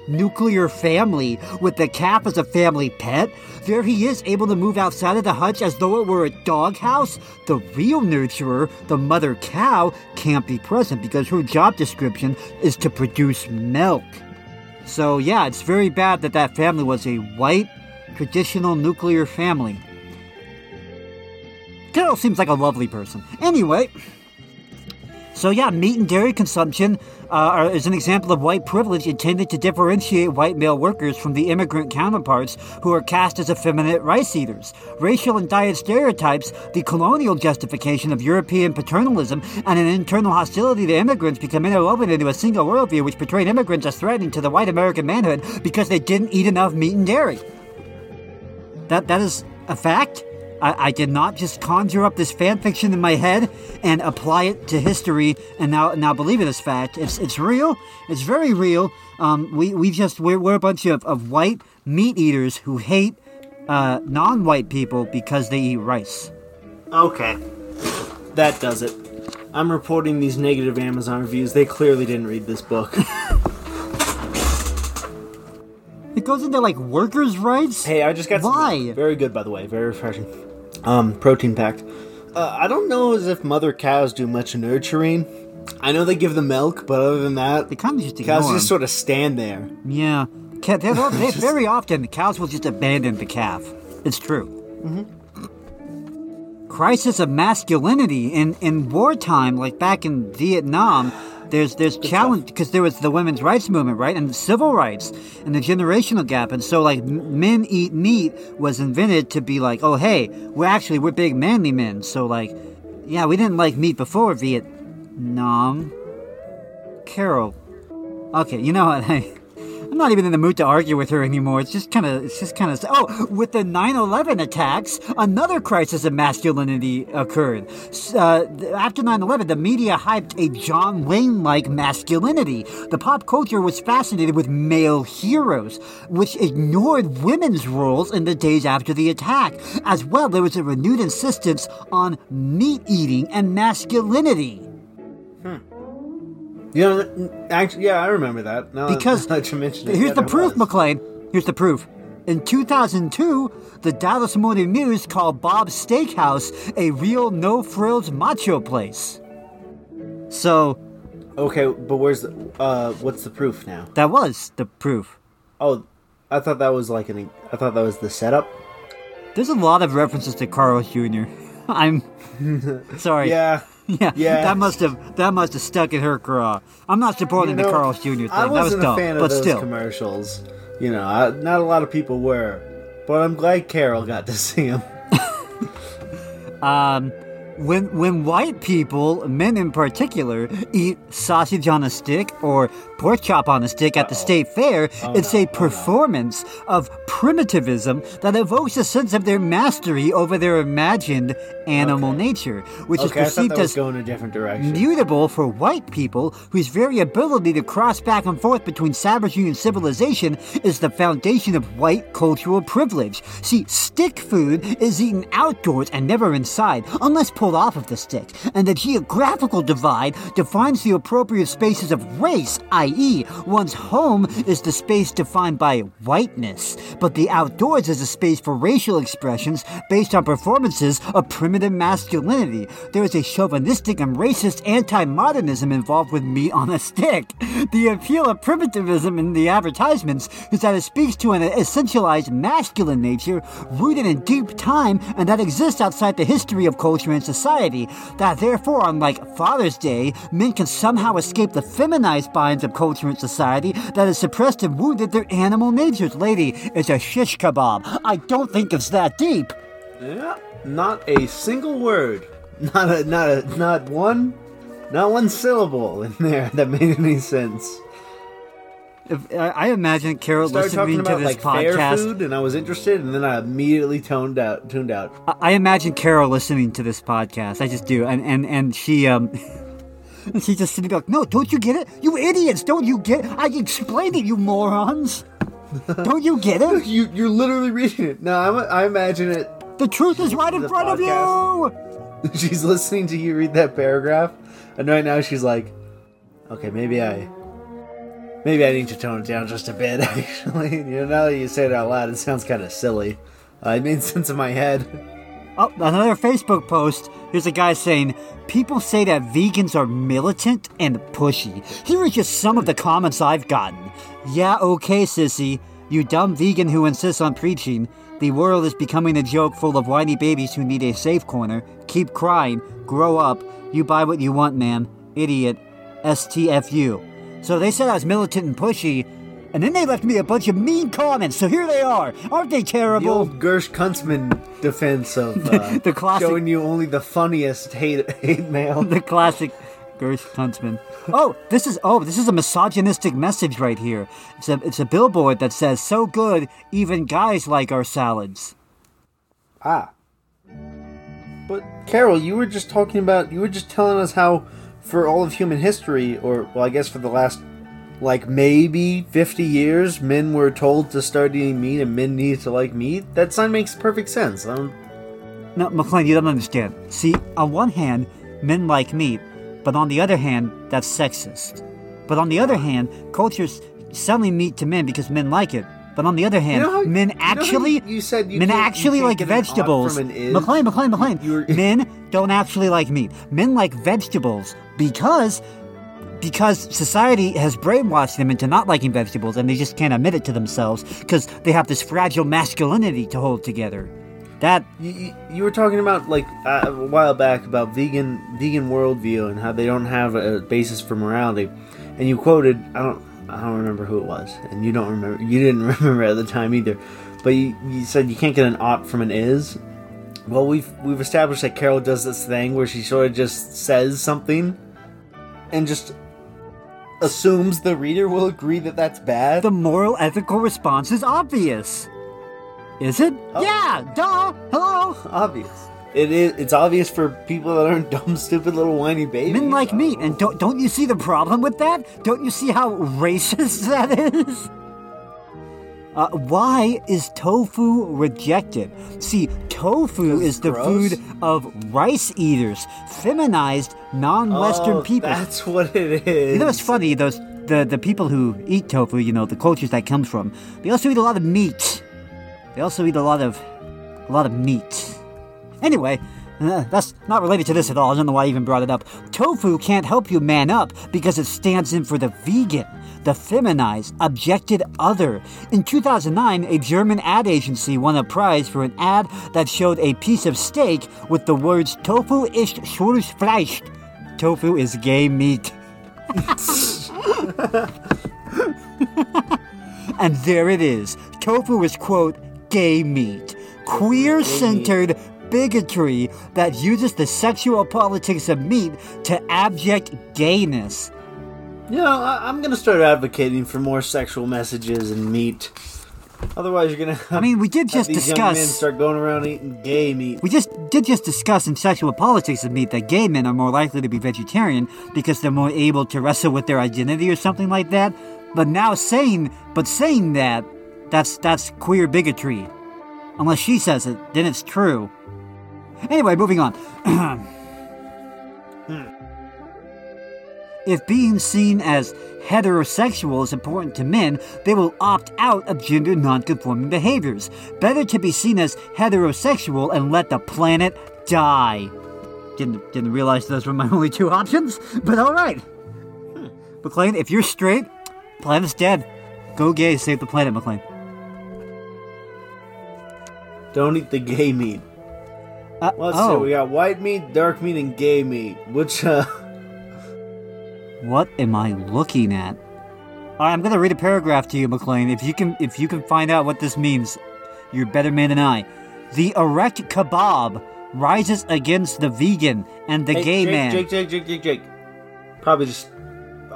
nuclear family with the calf as a family pet. There he is, able to move outside of the hutch as though it were a doghouse. The real nurturer, the mother cow, can't be present because her job description is to produce milk. So, yeah, it's very bad that that family was a white, traditional nuclear family. Carol seems like a lovely person. Anyway, so yeah, meat and dairy consumption uh, is an example of white privilege intended to differentiate white male workers from the immigrant counterparts who are cast as effeminate rice eaters. Racial and diet stereotypes, the colonial justification of European paternalism, and an internal hostility to immigrants become interwoven into a single worldview which portrayed immigrants as threatening to the white American manhood because they didn't eat enough meat and dairy. That that is a fact. I, I did not just conjure up this fan fiction in my head and apply it to history and now now believe it as fact. It's it's real. It's very real. Um, we we just we're, we're a bunch of, of white meat eaters who hate uh, non-white people because they eat rice. Okay, that does it. I'm reporting these negative Amazon reviews. They clearly didn't read this book. It goes into like workers' rights. hey, I just got some- very good, by the way. Very refreshing. Um, protein packed. Uh, I don't know as if mother cows do much nurturing. I know they give the milk, but other than that, They kind of just cows just sort of stand there. Yeah, they're, they very often the cows will just abandon the calf. It's true. Crisis of masculinity in in wartime, like back in Vietnam. There's there's challenge because there was the women's rights movement, right, and civil rights, and the generational gap, and so like m- men eat meat was invented to be like, oh hey, we're actually we're big manly men, so like, yeah, we didn't like meat before Vietnam. Carol, Okay, you know what? I, I'm not even in the mood to argue with her anymore. It's just kind of, it's just kind of. Oh, with the 9/11 attacks, another crisis of masculinity occurred. Uh, after 9/11, the media hyped a John Wayne-like masculinity. The pop culture was fascinated with male heroes, which ignored women's roles in the days after the attack. As well, there was a renewed insistence on meat eating and masculinity. You know, actually, yeah, I remember that. Now Because that you mention it, here's yeah, the proof, was. McLean. Here's the proof. In 2002, the Dallas Morning News called Bob's Steakhouse a real no frills macho place. So, Okay, but where's the uh what's the proof now? That was the proof. Oh, I thought that was like an I thought that was the setup. There's a lot of references to Carl Jr. I'm sorry. Yeah. Yeah, Yeah. that must have that must have stuck in her craw. I'm not supporting You the Carl's Jr. thing. I that was wasn't dumb, a fan of but those still. commercials. You know, I, not a lot of people were, but I'm glad Carol got to see them. Um, when when white people, men in particular, eat sausage on a stick or pork chop on a stick at the state fair, Oh, it's a oh, performance of primitivism that evokes a sense of their mastery over their imagined animal nature, which Okay, is perceived as going a different direction. mutable for white people whose very ability to cross back and forth between savagery and civilization is the foundation of white cultural privilege. See, stick food is eaten outdoors and never inside, unless pulled off of the stick, and the geographical divide defines the appropriate spaces of race, i.e., one's home is the space defined by whiteness, but the outdoors is a space for racial expressions based on performances of primitive masculinity. There is a chauvinistic and racist anti modernism involved with meat on a stick. The appeal of primitivism in the advertisements is that it speaks to an essentialized masculine nature rooted in deep time and that exists outside the history of culture and society. That therefore, unlike Father's Day, men can somehow escape the feminized binds of culture and society that has suppressed and wounded their animal natures. Lady, it's a shish kebab. I don't think it's that deep. Yeah, not a single word, not a not a not one, not one syllable in there that made any sense. If, I I imagine Carol Started listening to this like podcast. food, and I was interested, and then I immediately toned out, tuned out. I- I imagine Carol listening to this podcast. I just do, and and and she um. She's just sitting there like, no, don't you get it? You idiots, don't you get it? I explained it, you morons. don't you get it? You you're literally reading it. No, I'm, I imagine it. The truth is right in front of you. She's listening to you read that paragraph, and right now she's like, "Okay, maybe I, maybe I need to tone it down just a bit." Actually, you know, now that you say it out loud, it sounds kind of silly. Uh, it made sense in my head. Oh, another Facebook post. Here's a guy saying, People say that vegans are militant and pushy. Here are just some of the comments I've gotten. Yeah, okay, sissy. You dumb vegan who insists on preaching. The world is becoming a joke full of whiny babies who need a safe corner. Keep crying. Grow up. You buy what you want, man. Idiot. STFU. So they said I was militant and pushy, and then they left me a bunch of mean comments. So here they are. Aren't they The terrible? old Gersh Kuntzman defense of uh, The classic- showing you only the funniest hate hate mail. the classic Gersh Kuntzman. Oh, this is oh, this is a misogynistic message right here. It's a it's a billboard that says so good even guys like our salads. Ah. But Carol, you were just talking about you were just telling us how for all of human history or well I guess for the last like maybe 50 years men were told to start eating meat and men needed to like meat. That sign makes perfect sense. I don't No, McLean, you don't understand. See, on one hand, men like meat, but on the other hand, that's sexist. But on the other hand, culture's selling meat to men because men like it. But on the other hand, know how- men you know actually you- you said you men you actually like get an ought vegetables. from an is? McLean, McLean, McLean. Men don't actually like meat. Men like vegetables because because society has brainwashed them into not liking vegetables and they just can't admit it to themselves because they have this fragile masculinity to hold together. That you, you, were talking about like uh, a while back about vegan vegan worldview and how they don't have a basis for morality, and you quoted I don't I don't remember who it was, and you don't remember you didn't remember at the time either, but you, you said you can't get an ought from an is. Well, we've we've established that Carol does this thing where she sort of just says something, and just assumes the reader will agree that that's bad. the moral ethical response is obvious. Is it? Oh. Yeah, duh. Hello. obvious. It is. It's obvious for people that aren't dumb, stupid little whiny babies. Men like meat, and don't don't you see the problem with that? Don't you see how racist that is? Uh, why is tofu rejected? See, tofu is the gross? food of rice eaters, feminized non-Western Oh, people. That's what it is. You know what's funny? Those the the people who eat tofu, you know, the cultures that comes from, they also eat a lot of meat. They also eat a lot of a lot of meat. Anyway, Uh, that's not related to this at all. I don't know why I even brought it up. Tofu can't help you man up because it stands in for the vegan, the feminized, objected other. In 2009, a German ad agency won a prize for an ad that showed a piece of steak with the words Tofu ist schwules Fleisch. Tofu is gay meat. and there it is. Tofu is, quote, gay meat. Queer centered bigotry that uses the sexual politics of meat to abject gayness. You know, I, I'm gonna start advocating for more sexual messages and meat. Otherwise, you're gonna. I mean, we did just these young men start going around eating gay meat. We just did just discuss in sexual politics of meat that gay men are more likely to be vegetarian because they're more able to wrestle with their identity or something like that. But now saying, but saying that, that's that's queer bigotry. Unless she says it, then it's true. Anyway, moving on. If being seen as heterosexual is important to men, they will opt out of gender nonconforming behaviors. Better to be seen as heterosexual and let the planet die. Didn't, didn't realize those were my only two options, but alright. McLean, if you're straight, planet's dead. Go gay, save the planet, McLean. Don't eat the gay meat. Uh, Let's oh, see. We got white meat, dark meat, and gay meat. Which, uh, what am I looking at? Alright, I'm gonna read a paragraph to you, McLean. If you can if you can find out what this means, you're a better man than I. The erect kebab rises against the vegan and the hey, gay Jake, man. Jake, Jake, Jake, Jake, Jake. Probably just.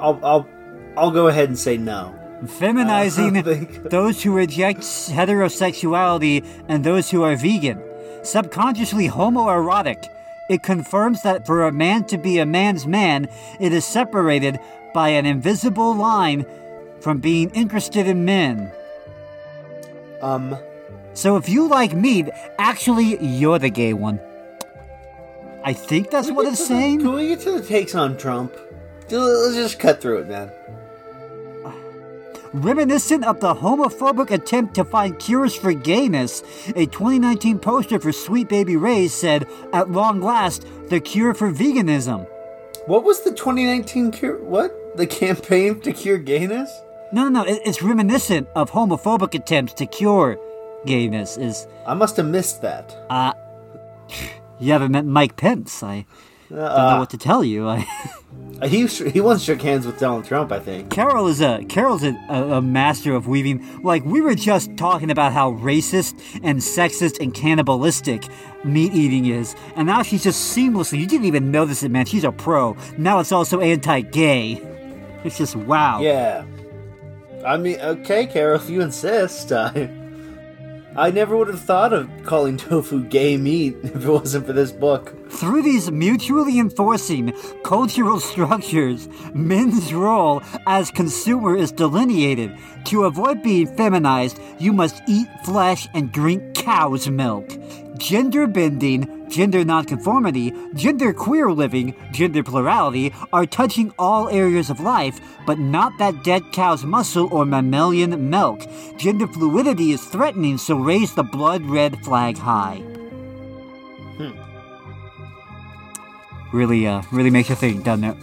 I'll, I'll, I'll go ahead and say no. feminizing I don't think- those who reject heterosexuality and those who are vegan. Subconsciously homoerotic. It confirms that for a man to be a man's man, it is separated by an invisible line from being interested in men. Um, So if you like meat, actually, you're the gay one. I think that's what it's saying. Can we get to the takes on Trump? Let's just cut through it, man. Reminiscent of the homophobic attempt to find cures for gayness, a 2019 poster for Sweet Baby Ray's said, At long last, the cure for veganism. What was the 2019 cure? What? The campaign to cure gayness? No, no, no, it's reminiscent of homophobic attempts to cure gayness. Is, I must have missed that. uh, you haven't met Mike Pence. I don't know Uh, what to tell you. I. he he once shook hands with Donald Trump, I think. Carol is a Carol's a, a, a master of weaving. Like we were just talking about how racist and sexist and cannibalistic meat eating is, and now she's just seamlessly. You didn't even notice it, man. She's a pro. Now it's also anti-gay. It's just wow. Yeah. I mean, okay, Carol, if you insist. I, I never would have thought of calling tofu gay meat if it wasn't for this book. Through these mutually enforcing cultural structures, men's role as consumer is delineated. To avoid being feminized, you must eat flesh and drink cow's milk. Gender bending, gender nonconformity, gender queer living, gender plurality are touching all areas of life, but not that dead cow's muscle or mammalian milk. Gender fluidity is threatening, so raise the blood red flag high. Really, uh, really makes you think, doesn't it?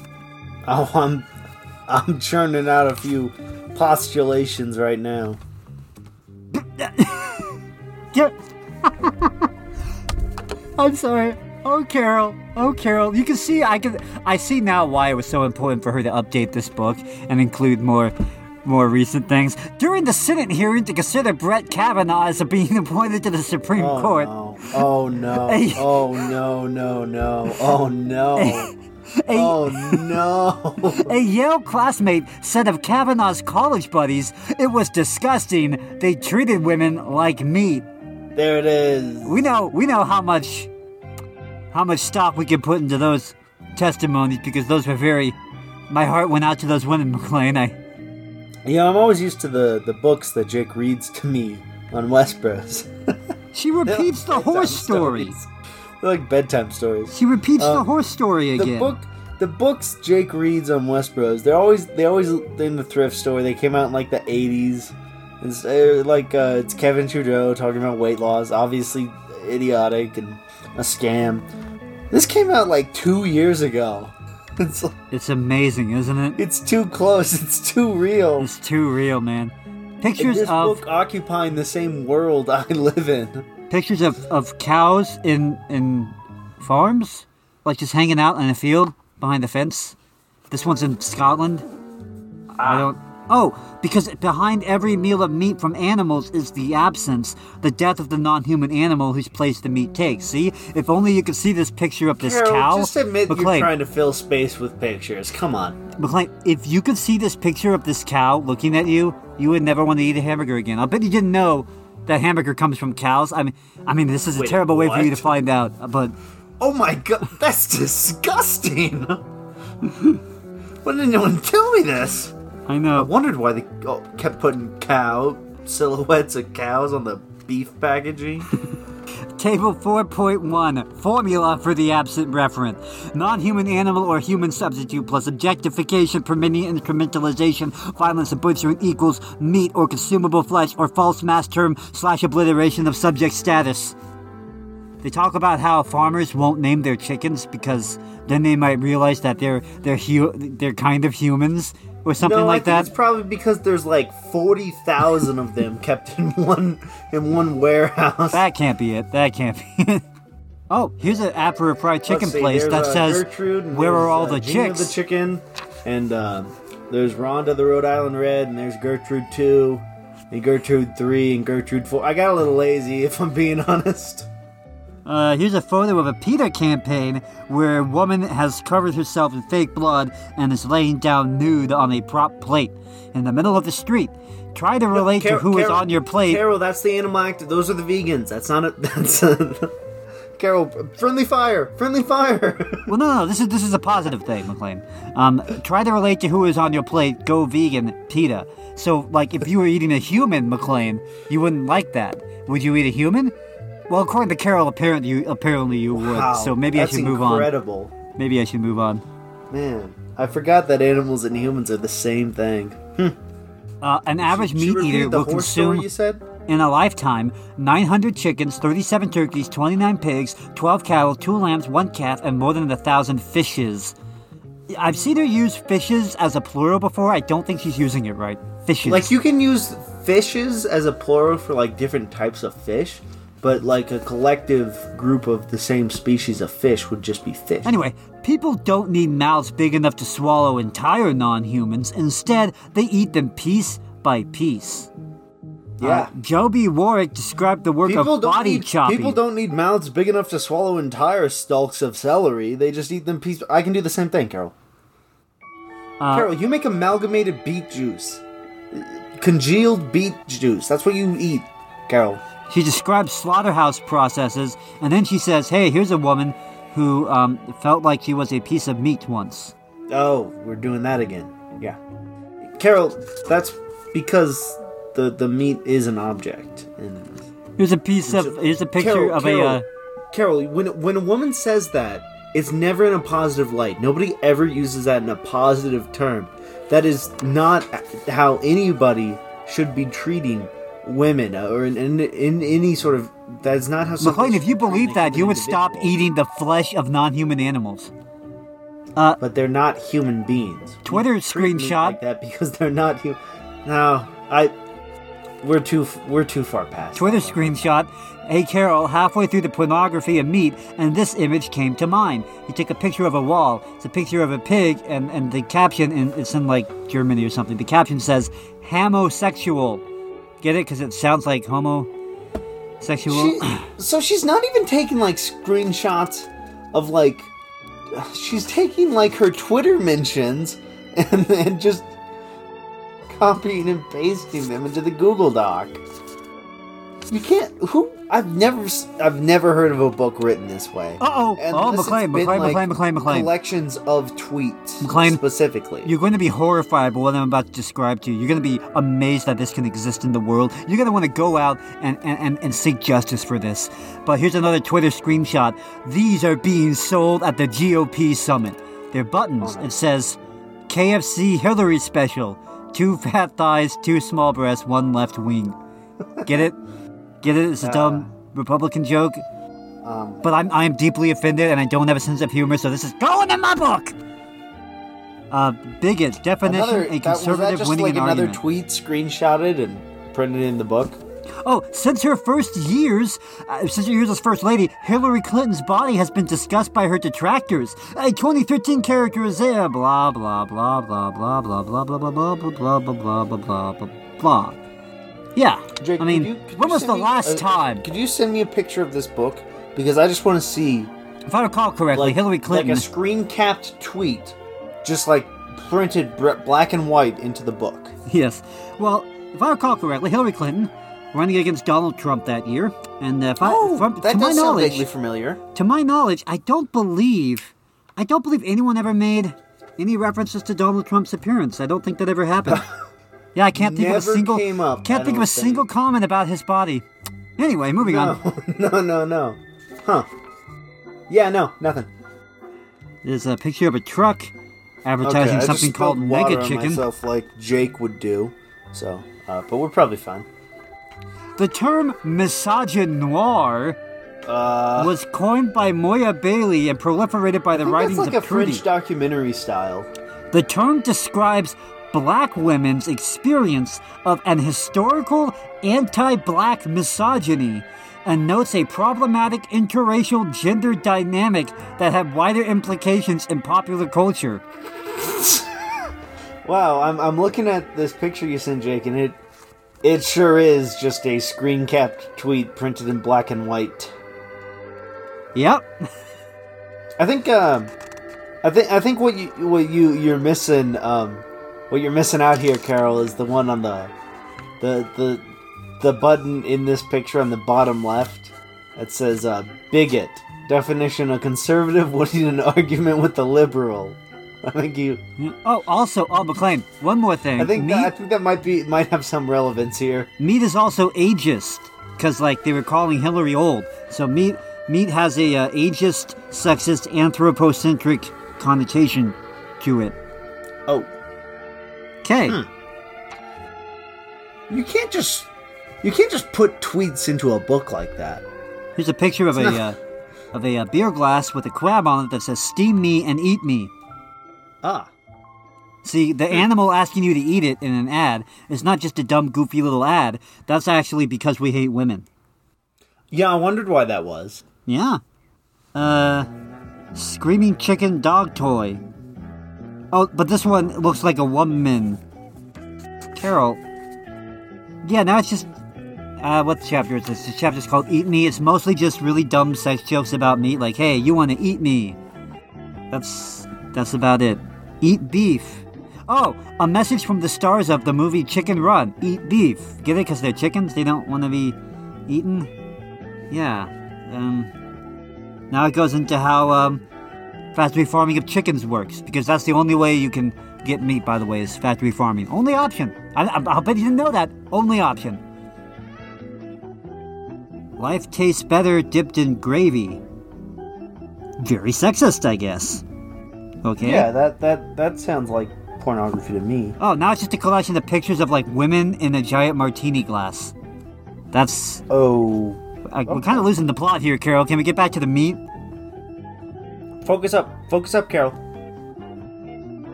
Oh, I'm, I'm churning out a few postulations right now. Yeah. I'm sorry. Oh, Carol. Oh, Carol. You can see I can. I see now why it was so important for her to update this book and include more, more recent things. During the Senate hearing to consider Brett Kavanaugh as being appointed to the Supreme Oh Court, no! Oh no! Hey. Oh no! No! No! Oh no! a, Oh no! a Yale classmate said of Kavanaugh's college buddies, it was disgusting. They treated women like meat. There it is. We know we know how much how much stock we can put into those testimonies because those were very my heart went out to those women, McLean. I Yeah, I'm always used to the the books that Jake reads to me on Westbros. she repeats the horse story. stories. They're like bedtime stories. She repeats the Um, horse story again. The book, the books Jake reads on Westbros, they're always they always in the thrift store. They came out in like the '80s. It's uh, like uh, it's Kevin Trudeau talking about weight loss, obviously idiotic and a scam. This came out like two years ago. It's It's amazing, isn't it? it's too close. It's too real. It's too real, man. And Pictures this of book occupying the same world I live in. pictures of, of cows in in farms, like just hanging out in a field behind the fence. This one's in Scotland. I don't. Oh, because behind every meal of meat from animals is the absence, the death of the non-human animal whose place the meat takes. See, if only you could see this picture of this Carol, cow. just admit McLean, you're trying to fill space with pictures. Come on. McLean, if you could see this picture of this cow looking at you, you would never want to eat a hamburger again. I bet you didn't know that hamburger comes from cows. I mean, I mean, this is a Wait, terrible way for you to find out, but Oh my god, that's disgusting. Why didn't anyone tell me this? I I know. wondered why they oh, kept putting cow silhouettes of cows on the beef packaging. Table 4.1 Formula for the absent referent. Non human animal or human substitute plus objectification, permitting incrementalization, violence, and butchering equals meat or consumable flesh or false mass term slash obliteration of subject status. They talk about how farmers won't name their chickens because then they might realize that they're they're hu- they're kind of humans or something no, like I think that. it's probably because there's like forty thousand of them kept in one in one warehouse. That can't be it. That can't be it. Oh, here's an app for a fried chicken see, place that uh, says, Gertrude, "Where are all uh, the Gina chicks?" the chicken, and uh, there's Rhonda the Rhode Island Red, and there's Gertrude two, and Gertrude three, and Gertrude four. I got a little lazy, if I'm being honest. Uh, here's a photo of a PETA campaign where a woman has covered herself in fake blood and is laying down nude on a prop plate in the middle of the street. Try to relate to Car- who is on your plate. Carol, that's the animal act. Those are the vegans. That's not a. That's a, Carol, friendly fire, friendly fire. Well, no, no, this is this is a positive thing, McLean. Um, try to relate to who is on your plate. Go vegan, PETA. So, like, if you were eating a human, McLean, you wouldn't like that. Would you eat a human? Well, according to Carol, apparently you apparently you would. Wow, so maybe I should move on. incredible. Maybe I should move on. Man, I forgot that animals and humans are the same thing. Uh, an average Should meat repeat eater will consume you said. in a lifetime 900 chickens, 37 turkeys, 29 pigs, 12 cattle, 2 lambs, 1 calf, and more than a thousand fishes. I've seen her use fishes as a plural before. I don't think she's using it right. Fishes. Like you can use fishes as a plural for like different types of fish, but like a collective group of the same species of fish would just be fish. Anyway, people don't need mouths big enough to swallow entire non humans. Instead, they eat them piece by piece. yeah. Joby Warrick described the work People of body need chopping. people don't need mouths big enough to swallow entire stalks of celery. They just eat them piece. I can do the same thing, Carol. Uh, Carol, you make amalgamated beet juice, congealed beet juice. That's what you eat, Carol. She describes slaughterhouse processes, and then she says, "Hey, here's a woman who um, felt like she was a piece of meat once." Oh, we're doing that again. Yeah. Carol, that's because the the meat is an object. And Here's a piece of. Here's a picture Carol, of Carol, a. Uh, Carol, when when a woman says that, it's never in a positive light. Nobody ever uses that in a positive term. That is not how anybody should be treating women or in, in, in any sort of that is not how McLean, if you believe that, you would stop eating the flesh of non-human animals. Uh, but they're not human beings. Twitter You screenshot. like that because they're not human. No, I. We're too we're too far past. Twitter screenshot. Hey Carol, halfway through the pornography of meat, and this image came to mind. He took a picture of a wall. It's a picture of a pig, and, and the caption, and it's in like Germany or something. The caption says, "Homosexual." Get it? Because it sounds like homo. Sexual. She, so she's not even taking like screenshots of like she's taking like her Twitter mentions and then just copying and pasting them into the Google Doc. You can't. Who? I've never. I've never heard of a book written this way. And Oh, it's McLean, McLean, like, McLean, McLean, McLean. Collections of tweets, McLean, specifically. You're going to be horrified by what I'm about to describe to you. You're going to be amazed that this can exist in the world. You're going to want to go out and, and, and, and seek justice for this. But here's another Twitter screenshot. These are being sold at the GOP summit. They're buttons. It says KFC Hillary special. Two fat thighs, two small breasts, one left wing. Get it? Get it? It's a dumb Republican joke. Um, but I'm I'm deeply offended and I don't have a sense of humor, so this is going in my book. Uh, bigot definition: another, a that, was that just winning like an another argument. tweet screenshotted and printed in the book? Oh, since her first years, uh, since her years as first lady, Hillary Clinton's body has been discussed by her detractors. A 2013 character is there. Blah blah blah blah blah blah blah blah blah blah blah blah blah blah blah blah blah blah. Yeah, Jake, I mean, could you- could when was the me- last uh, time? Could you send me a picture of this book? Because I just want to see If I recall correctly, like Hillary Clinton. like a screen capped tweet, just like printed black and white into the book. Yes. Well, if I recall correctly, Hillary Clinton running against Donald Trump that year, and if I, Oh, from, that to my sound vaguely familiar. to my knowledge, I don't believe, I don't believe anyone ever made any references to Donald Trump's appearance. I don't think that ever happened. yeah, I can't think of a single, up, can't think of a single comment about his body. Anyway, moving on. No, no, no, no. Huh? Yeah, no, nothing. There's a picture of a truck advertising just something called water Mega on Chicken. Myself like Jake would do. So, uh, but we're probably fine. The term misogynoir Uh, was coined by Moya Bailey and proliferated by the think writings that's like of a Trudy. French documentary style. The term describes black women's experience of an historical anti black misogyny and notes a problematic interracial gender dynamic that had wider implications in popular culture. Wow, I'm I'm looking at this picture you sent, Jake, and it it sure is just a screen capped tweet printed in black and white. Yep. I think um, I think I think what you what you you're missing um, what you're missing out here, Carol, is the one on the the the the button in this picture on the bottom left that says uh, bigot definition: a conservative winning an argument with a liberal. I think you. Oh, also, oh, McLean, one more thing. I think meat, that, I think that might be might have some relevance here. meat is also ageist because, like, they were calling Hillary old. So meat meat has a uh, ageist, sexist, anthropocentric connotation to it. Oh, Okay. Hmm. you can't just you can't just put tweets into a book like that. Here's a picture of a uh, of a uh, beer glass with a crab on it that says "Steam me and eat me." Ah, See, the animal asking you to eat it in an ad is not just a dumb, goofy little ad. That's actually because we hate women. yeah. I wondered why that was. Yeah. Uh, screaming chicken dog toy. Oh, but this one looks like a woman. Carol. Yeah, now it's just. Uh, what chapter is this? This chapter's called Eat Me. It's mostly just really dumb sex jokes about meat, like, hey, you want to eat me. That's. That's about it. Eat beef. Oh, a message from the stars of the movie Chicken Run. Eat beef. Get it? Because they're chickens? They don't want to be eaten? Yeah. Um. Now it goes into how um, factory farming of chickens works, because that's the only way you can get meat. By the way, is factory farming. Only option. I, I, I'll bet you didn't know that. Only option. Life tastes better dipped in gravy. Very sexist, I guess. Okay. Yeah, that that that sounds like pornography to me. Oh, now it's just a collection of pictures of like women in a giant martini glass. That's. Oh, I, We're kind of losing the plot here, Carol. Can we get back to the meat? Focus up, focus up, Carol.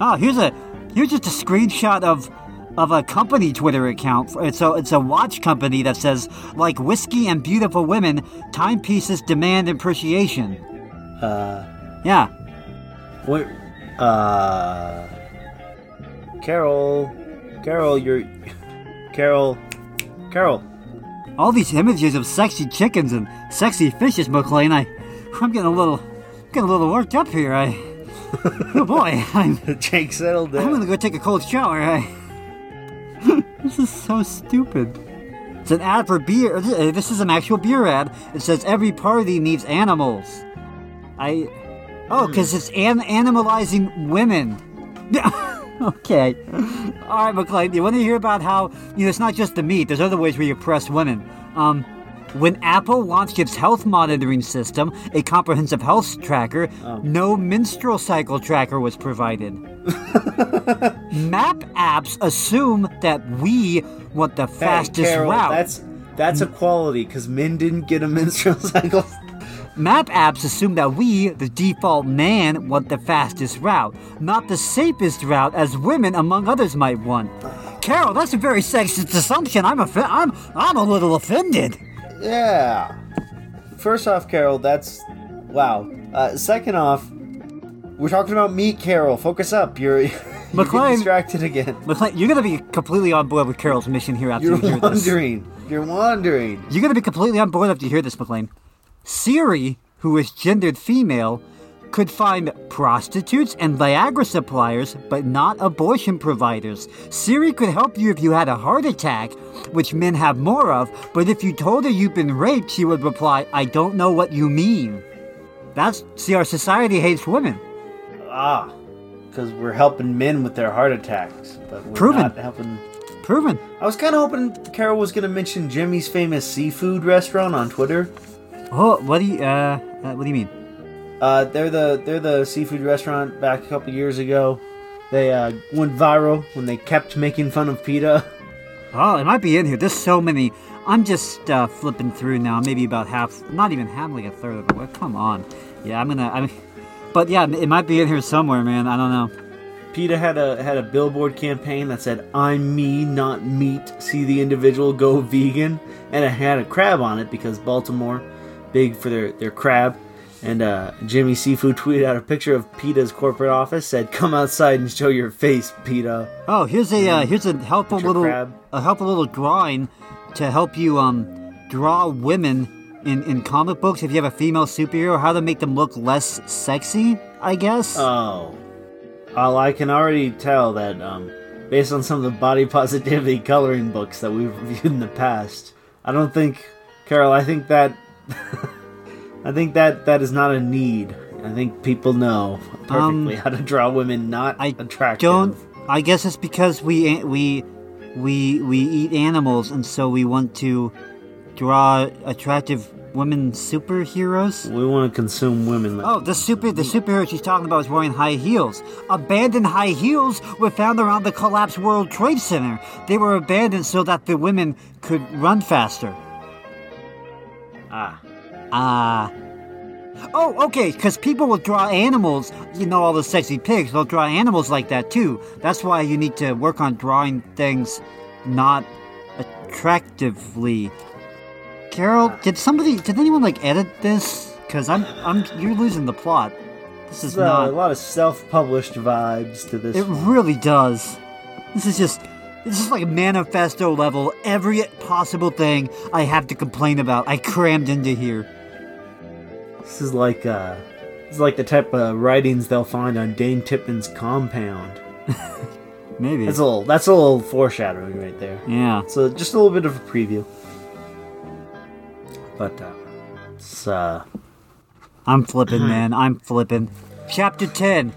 Oh, here's a here's just a screenshot of of a company Twitter account. It's a it's a watch company that says like whiskey and beautiful women, timepieces demand appreciation. Uh, Yeah. what? Uh, Carol, Carol, you're, Carol, Carol. All these images of sexy chickens and sexy fishes, McLean. I I'm getting a little getting a little worked up here. I oh boy, I'm Jake, settle I'm gonna go take a cold shower. I, this is so stupid. It's an ad for beer. uh, This is an actual beer ad. It says every party needs animals. I. Oh, because it's an- animalizing women. okay. All right, McLean. You want to hear about how you know it's not just the meat. There's other ways you oppress women. Um, when Apple launched its health monitoring system, a comprehensive health tracker, oh. no menstrual cycle tracker was provided. Map apps assume that we want the Hey, fastest Carol, route. That's that's a quality because men didn't get a menstrual cycle. Map apps assume that we, the default man, want the fastest route, not the safest route as women, among others, might want. Carol, that's a very sexist assumption. I'm offi- I'm I'm a little offended. Yeah. First off, Carol, that's wow. Uh, second off, we're talking about me, Carol. Focus up. You're, you're McLean- distracted again. McLean, you're gonna be completely on board with Carol's mission here after You're you hear this. wandering. You're wandering. You're gonna be completely on board after you hear this, McLean. Siri, who is gendered female, could find prostitutes and Viagra suppliers, but not abortion providers. Siri could help you if you had a heart attack, which men have more of, but if you told her you've been raped, she would reply, I don't know what you mean. That's, see, our society hates women. Ah, because we're helping men with their heart attacks, but we're Proven. not helping. Proven. I was kind of hoping Carol was going to mention Jimmy's famous seafood restaurant on Twitter. Oh, what do you, uh, uh what do you mean? Uh, they're the they're the seafood restaurant back a couple years ago. They uh, went viral when they kept making fun of PETA. Oh, it might be in here. There's so many. I'm just uh, flipping through now. Maybe about half, not even half, like a third of the way. Come on. Yeah, I'm gonna. I mean, but yeah, it might be in here somewhere, man. I don't know. PETA had a had a billboard campaign that said "I'm me, not meat. See the individual, go vegan," and it had a crab on it because Baltimore, big for their their crab. And uh, Jimmy Seafood tweeted out a picture of PETA's corporate office. Said, "Come outside and show your face, PETA." Oh, here's a uh, here's a helpful Picture little crab. a helpful little drawing to help you um draw women in in comic books. If you have a female superhero, how to make them look less sexy. I guess. Oh, well, I can already tell that um, based on some of the body positivity coloring books that we've reviewed in the past. I don't think, Carol. I think that, I think that that is not a need. I think people know perfectly Um, how to draw women not I attractive. don't. I guess it's because we we we we eat animals, and so we want to draw attractive women superheroes. We want to consume women. Like, Oh, the super the superhero she's talking about is wearing high heels. Abandoned high heels were found around the collapsed World Trade Center. They were abandoned so that the women could run faster. ah, Ah. oh, okay, because people will draw animals, you know, all the sexy pigs, they'll draw animals like that too. That's why you need to work on drawing things not attractively. Carol, did somebody, did anyone like edit this? Because I'm, I'm, you're losing the plot. This is uh, a lot of self-published vibes to this. It one. really does. This is just. This is like manifesto level. Every possible thing I have to complain about, I crammed into here. This is like uh, this is like the type of writings they'll find on Dane Tipman's compound. Maybe. That's a little. That's a little foreshadowing right there. yeah. So just a little bit of a preview. But uh, it's uh, I'm flipping, man. I'm flipping. Chapter 10.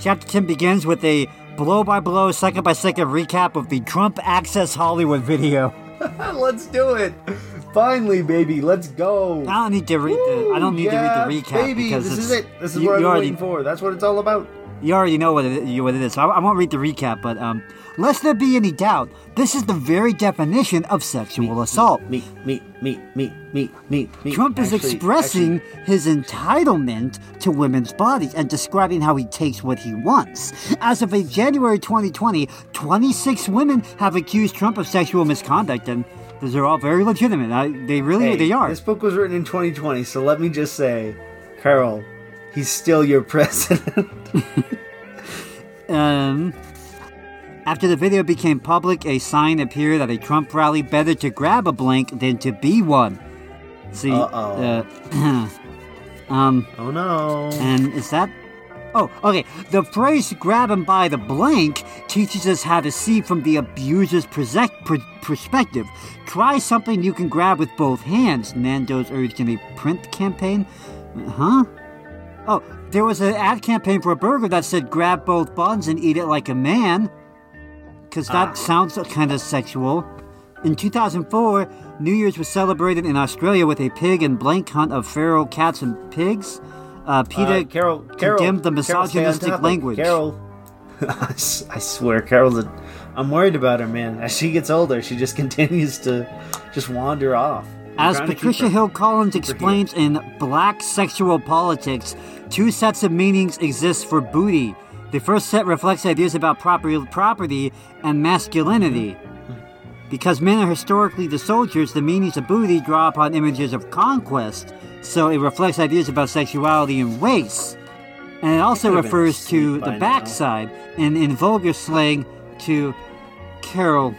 Chapter 10 begins with a blow by blow, second by second recap of the Trump Access Hollywood video. let's do it. Finally, baby, let's go. I don't need to read the. I don't need Yeah, to read the recap Baby, because this is it. This is you, what I've you been already, waiting for. That's what it's all about. you already know what it, what it is. So I, I won't read the recap, but um, lest there be any doubt, this is the very definition of sexual assault. Meet, meet, meet, meet, meet, meet, meet. Trump is expressing actually- his entitlement to women's bodies and describing how he takes what he wants. As of January 2020, 26 women have accused Trump of sexual misconduct, and those are all very legitimate. I, they really Hey, they are. This book was written in 2020, so let me just say, Carol, he's still your president. Um, after the video became public, a sign appeared at a Trump rally better to grab a blank than to be one. See, Uh-oh. uh, um, oh no. And is that. Oh, okay. The phrase grab him by the blank teaches us how to see from the abuser's perspective. Try something you can grab with both hands, Nando's urged in a print campaign. Huh? Oh, there was an ad campaign for a burger that said grab both buns and eat it like a man. Because that ah. sounds kind of sexual. In 2004, New Year's was celebrated in Australia with a pig and blank hunt of feral cats and pigs. Uh, PETA Uh, Carol, Carol, condemned the Carol, stay on misogynistic topic. language. Carol, I swear, Carol's. A, I'm worried about her, man. As she gets older, she just continues to just wander off. As trying to keep Patricia Hill Collins explains in Black Sexual Politics, two sets of meanings exist for booty. The first set reflects ideas about property, property and masculinity. Because men are historically the soldiers, the meanings of booty draw upon images of conquest, so it reflects ideas about sexuality and race. And it also refers to the now. backside, and in vulgar slang, to Carol.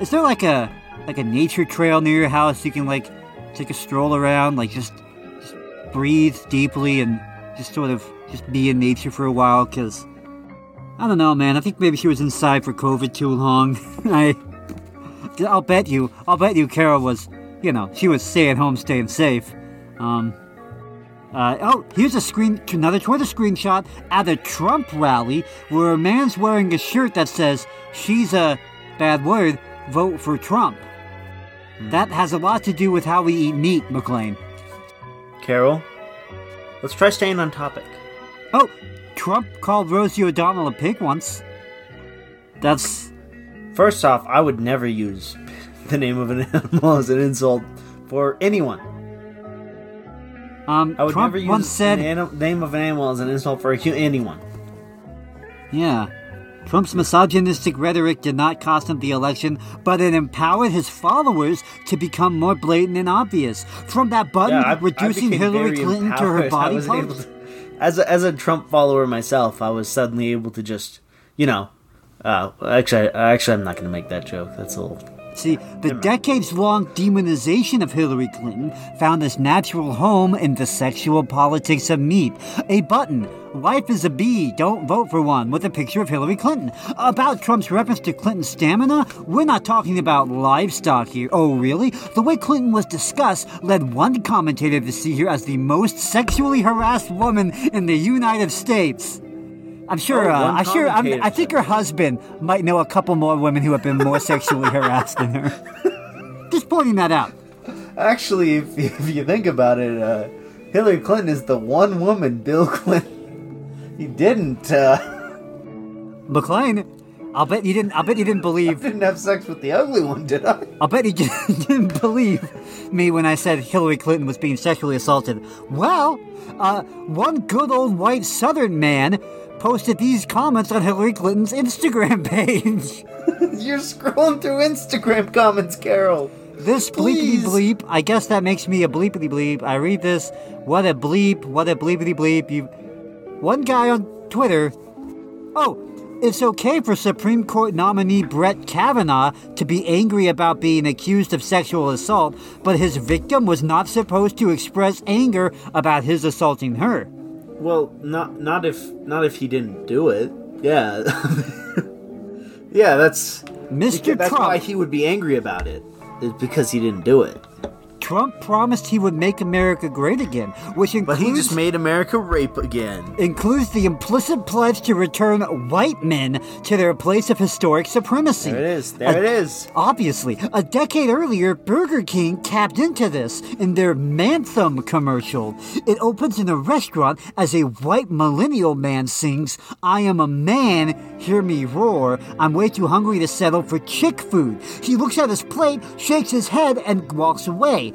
Is there like a like a nature trail near your house you can like take a stroll around, like just just breathe deeply and just sort of just be in nature for a while? Cause I don't know, man. I think maybe she was inside for COVID too long. I I'll bet you, I'll bet you, Carol was, you know, she was staying home, staying safe. Um. Uh, oh, here's a screen, another Twitter screenshot at a Trump rally where a man's wearing a shirt that says, "She's a bad word, vote for Trump." That has a lot to do with how we eat meat, McLean. Carol, let's try staying on topic. Oh, Trump called Rosie O'Donnell a pig once. That's First off, I would never use the name of an animal as an insult for anyone. um. I would Trump never use once said, the anim- name of an animal as an insult for hu- anyone. Yeah. Trump's misogynistic rhetoric did not cost him the election, but it empowered his followers to become more blatant and obvious. From that button Yeah, I, I reducing became Hillary Clinton to her body parts. to- as a, as a Trump follower myself, I was suddenly able to just, you know, uh, actually, actually, I'm not going to make that joke. That's a little. See, the decades long demonization of Hillary Clinton found its natural home in the sexual politics of meat. A button, life is a bee, don't vote for one, with a picture of Hillary Clinton. About Trump's reference to Clinton's stamina, we're not talking about livestock here. Oh, really? The way Clinton was discussed led one commentator to see her as the most sexually harassed woman in the United States. I'm sure. Oh, uh, I'm sure. I'm, I think her husband might know a couple more women who have been more sexually harassed than her. Just pointing that out. Actually, if, if you think about it, uh, Hillary Clinton is the one woman Bill Clinton. He didn't. Uh, McLean, I'll bet you didn't. I'll bet you didn't believe. I didn't have sex with the ugly one, did I? I'll bet you didn't believe me when I said Hillary Clinton was being sexually assaulted. Well, uh, one good old white Southern man posted these comments on Hillary Clinton's Instagram page. You're scrolling through Instagram comments, Carol. This bleepity Please. bleep, I guess that makes me a bleepity bleep. I read this, what a bleep, what a bleepity bleep. You, one guy on Twitter, oh, it's okay for Supreme Court nominee Brett Kavanaugh to be angry about being accused of sexual assault, but his victim was not supposed to express anger about his assaulting her. Well, not not if not if he didn't do it. Yeah. yeah, that's Mr. that's Trump. why he would be angry about it. Is because he didn't do it. Trump promised he would make America great again, which But he includes just made America rape again. includes the implicit pledge to return white men to their place of historic supremacy. There it is. There A- it is. Obviously, a decade earlier, Burger King tapped into this in their Manthem commercial. It opens in a restaurant as a white millennial man sings, I am a man, hear me roar. I'm way too hungry to settle for chick food. He looks at his plate, shakes his head, and walks away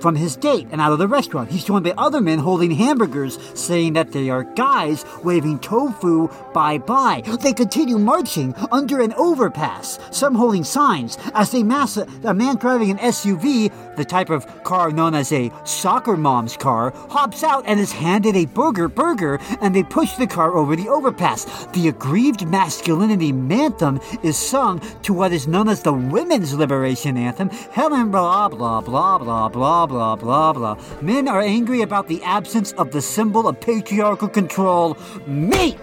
from his date and out of the restaurant. He's joined by other men holding hamburgers, saying that they are guys waving tofu bye bye. They continue marching under an overpass, some holding signs. As they mass a, a man driving an SUV, the type of car known as a soccer mom's car, hops out and is handed a burger burger, and they push the car over the overpass. The aggrieved masculinity anthem is sung to what is known as the Women's Liberation Anthem. Helen blah blah blah blah blah blah blah blah. blah. Men are angry about the absence of the symbol of patriarchal control, meat.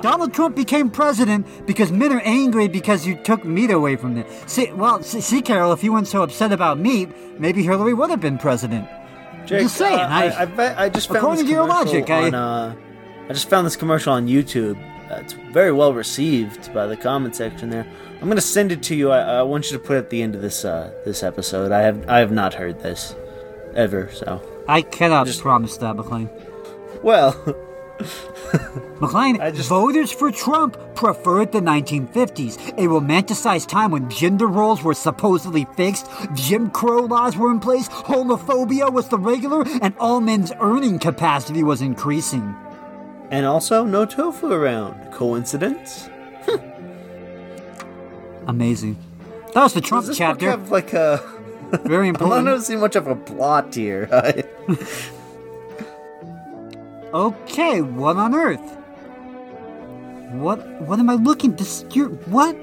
Donald Trump became president because men are angry because you took meat away from them. See, well, see, see, Carol, if you weren't so upset about meat, maybe Hillary would have been president. Jake, just saying, uh, I- I, I, I just found according this to your commercial logic, I- on, uh, I just found this commercial on YouTube. Uh, it's very well received by the comment section there. I'm gonna send it to you. I, I want you to put it at the end of this uh, this episode. I have I have not heard this ever. So I cannot Just- promise that, McLean. well, McLean, just- voters for Trump preferred the 1950s, a romanticized time when gender roles were supposedly fixed, Jim Crow laws were in place, homophobia was the regular, and all men's earning capacity was increasing. And also, no tofu around. Coincidence? Amazing. That was the Trump this chapter. book have like a? Very important. I don't see much of a plot here. Okay, what on earth? What what am I looking this you what?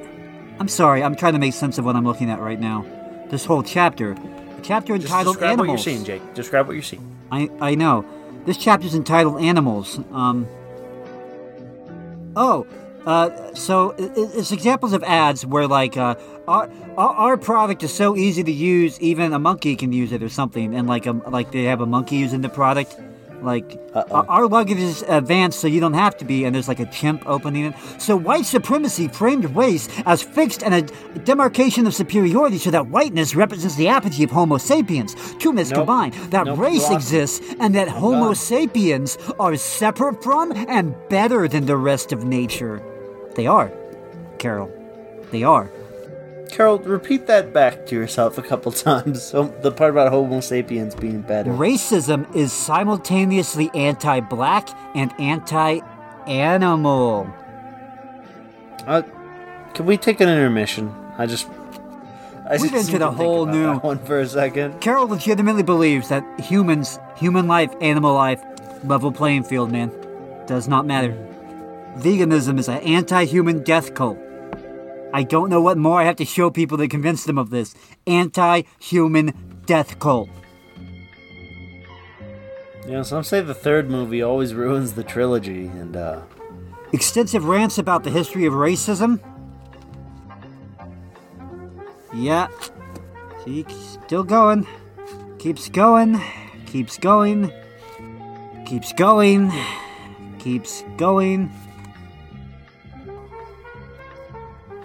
I'm sorry, I'm trying to make sense of what I'm looking at right now. This whole chapter. The chapter Just entitled describe Animals. what you're seeing, Jake. Describe what you're seeing. I I know. This chapter's entitled Animals. Um Oh, uh, so it's examples of ads where like uh, our, our product is so easy to use, even a monkey can use it or something, and like um like they have a monkey using the product. Like Uh-oh. our, luggage is advanced, so you don't have to be, and there's like a chimp opening it. So white supremacy framed race as fixed and a demarcation of superiority, so that whiteness represents the apogee of Homo sapiens. Two myths Nope. combined: that Nope, race block. exists and that Homo done. sapiens are separate from and better than the rest of nature. They are, Carol. They are. Carol, repeat that back to yourself a couple times. So the part about Homo sapiens being better. Racism is simultaneously anti black and anti animal. Uh, can we take an intermission? I just. I We've just entered need to a whole new- one for a second. Carol legitimately believes that humans, human life, animal life, level playing field, man. Does not matter. Veganism is an anti human death cult. I don't know what more I have to show people to convince them of this. Anti human death cult. You know, some say the third movie always ruins the trilogy, and uh, Extensive rants about the history of racism. Yeah. She still going. Keeps going. Keeps going. Keeps going. Keeps going.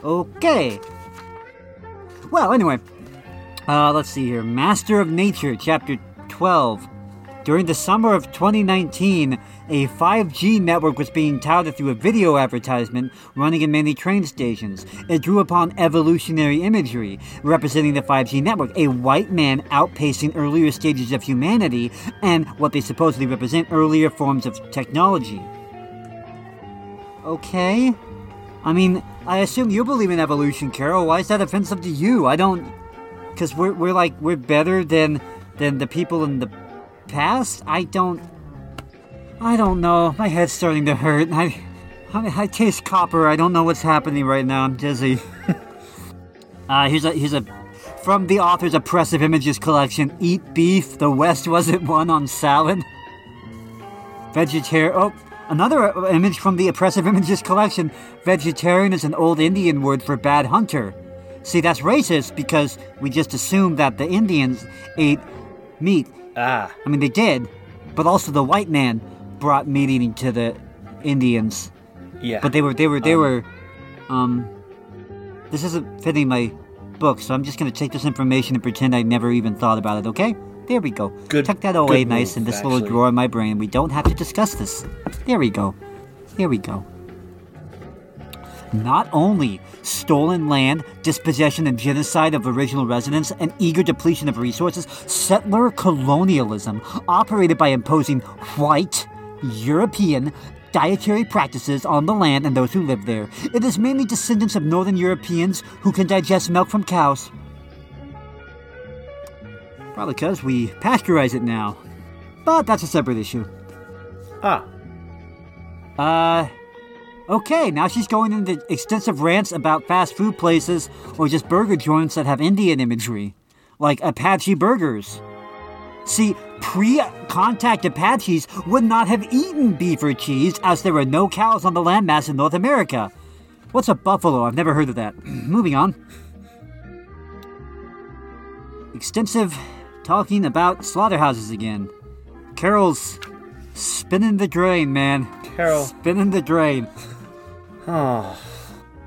Okay. Well, anyway. Uh, let's see here. Master of Nature, Chapter 12. During the summer of 2019, a 5G network was being touted through a video advertisement running in many train stations. It drew upon evolutionary imagery, representing the 5G network, a white man outpacing earlier stages of humanity, and what they supposedly represent earlier forms of technology. Okay. I mean, I assume you believe in evolution, Carol. Why is that offensive to you? I don't. Because we're, we're like, we're better than, than the people in the past? I don't. I don't know. My head's starting to hurt. I, I, I taste copper. I don't know what's happening right now. I'm dizzy. uh, here's a here's a from the author's oppressive images collection. Eat beef. The West wasn't one on salad. Vegetarian. Oh, another uh, image from the oppressive images collection. Vegetarian is an old Indian word for bad hunter. See, that's racist because we just assumed that the Indians ate meat. ah, I mean, they did, but also the white man brought meat eating to the Indians. yeah. But they were, they were, they were, um. This isn't fitting my book, so I'm just gonna take this information and pretend I never even thought about it. Okay? There we go. Good- Tuck that away nice move, in this little drawer in my brain. We don't have to discuss this. There we go. There we go. Not only stolen land, dispossession and genocide of original residents, and eager depletion of resources, settler colonialism operated by imposing white, European, dietary practices on the land and those who live there. It is mainly descendants of northern Europeans who can digest milk from cows. Probably because we pasteurize it now. But that's a separate issue. ah, Uh, okay, now she's going into extensive rants about fast food places or just burger joints that have Indian imagery, like Apache burgers. See, pre contact Apaches would not have eaten beef or cheese as there were no cows on the landmass in North America. What's a buffalo? I've never heard of that. Moving on. Extensive talking about slaughterhouses again. Carol's spinning the drain, man. Carol. Spinning the drain. Oh,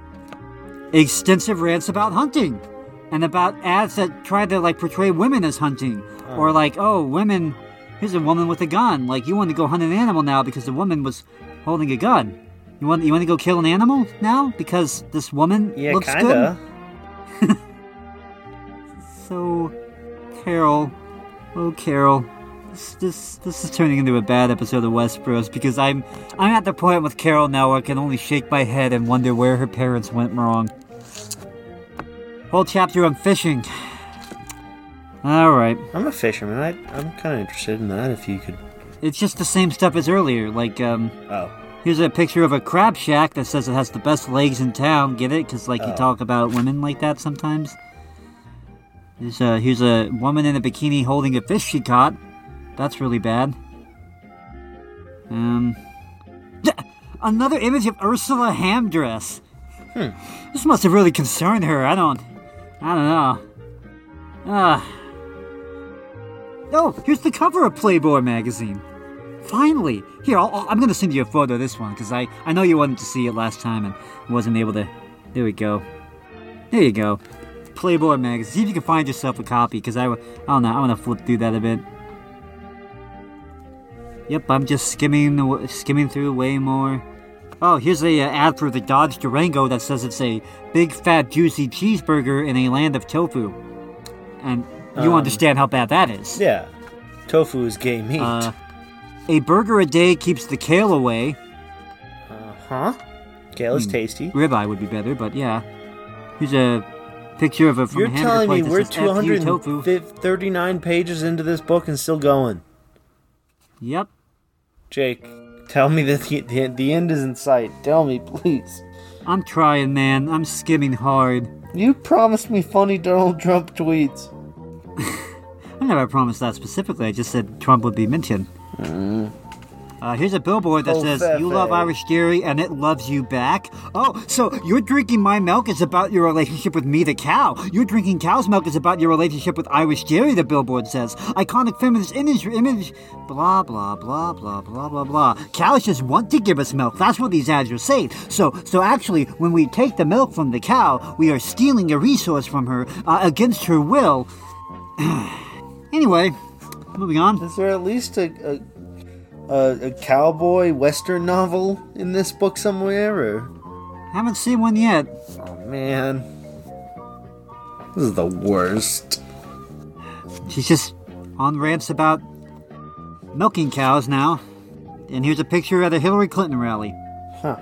Extensive rants about hunting. And about ads that try to like portray women as hunting. Oh. Or like, oh, women here's a woman with a gun. Like you want to go hunt an animal now because the woman was holding a gun. You want you want to go kill an animal now because this woman Yeah, looks kinda. good. So, Carol, oh Carol, this, this this is turning into a bad episode of Westbros because I'm I'm at the point with Carol now where I can only shake my head and wonder where her parents went wrong. Whole chapter on fishing. All right, I'm a fisherman. I, I'm kind of interested in that. If you could. it's just the same stuff as earlier. Like, um, Oh. here's a picture of a crab shack that says it has the best legs in town. Get it? Because like you Oh. talk about women like that sometimes. Here's a here's a woman in a bikini holding a fish she caught. That's really bad. Um, another image of Ursula ham dress. Hmm. This must have really concerned her. I don't, I don't know. Ah. oh, here's the cover of Playboy magazine. Finally! Here, I'll- I'm gonna send you a photo of this one because I, I know you wanted to see it last time and wasn't able to. There we go. There you go. Playboy magazine. See if you can find yourself a copy because I, I don't know. I want to flip through that a bit. Yep, I'm just skimming the, skimming through way more. Oh, here's a uh, ad for the Dodge Durango that says it's a big fat juicy cheeseburger in a land of tofu, and you Um, understand how bad that is. Yeah. Tofu is gay meat. Uh, a burger a day keeps the kale away. Uh huh? Kale is hmm. tasty. Ribeye would be better, but yeah. Here's a picture of a from You're a telling me we're says "F you, tofu. 239 pages into this book and still going. Yep. Jake, tell me that the, the, the end is in sight. Tell me, please. I'm trying, man. I'm skimming hard. You promised me funny Donald Trump tweets. I never promised that specifically. I just said Trump would be mentioned. Mm. Uh, here's a billboard that Oh, says. You love Irish dairy and it loves you back. Oh, so you're drinking my milk is about your relationship with me, the cow. You're drinking cow's milk is about your relationship with Irish dairy, the billboard says. Iconic feminist image, image, blah, blah, blah, blah, blah, blah, blah. Cows just want to give us milk. That's what these ads are saying. So, so actually, when we take the milk from the cow, we are stealing a resource from her uh, against her will. anyway, moving on. Is there at least a, a, a, a cowboy western novel in this book somewhere? Or Haven't seen one yet. oh man, this is the worst. She's just on rants about milking cows now. And here's a picture at a Hillary Clinton rally. Huh?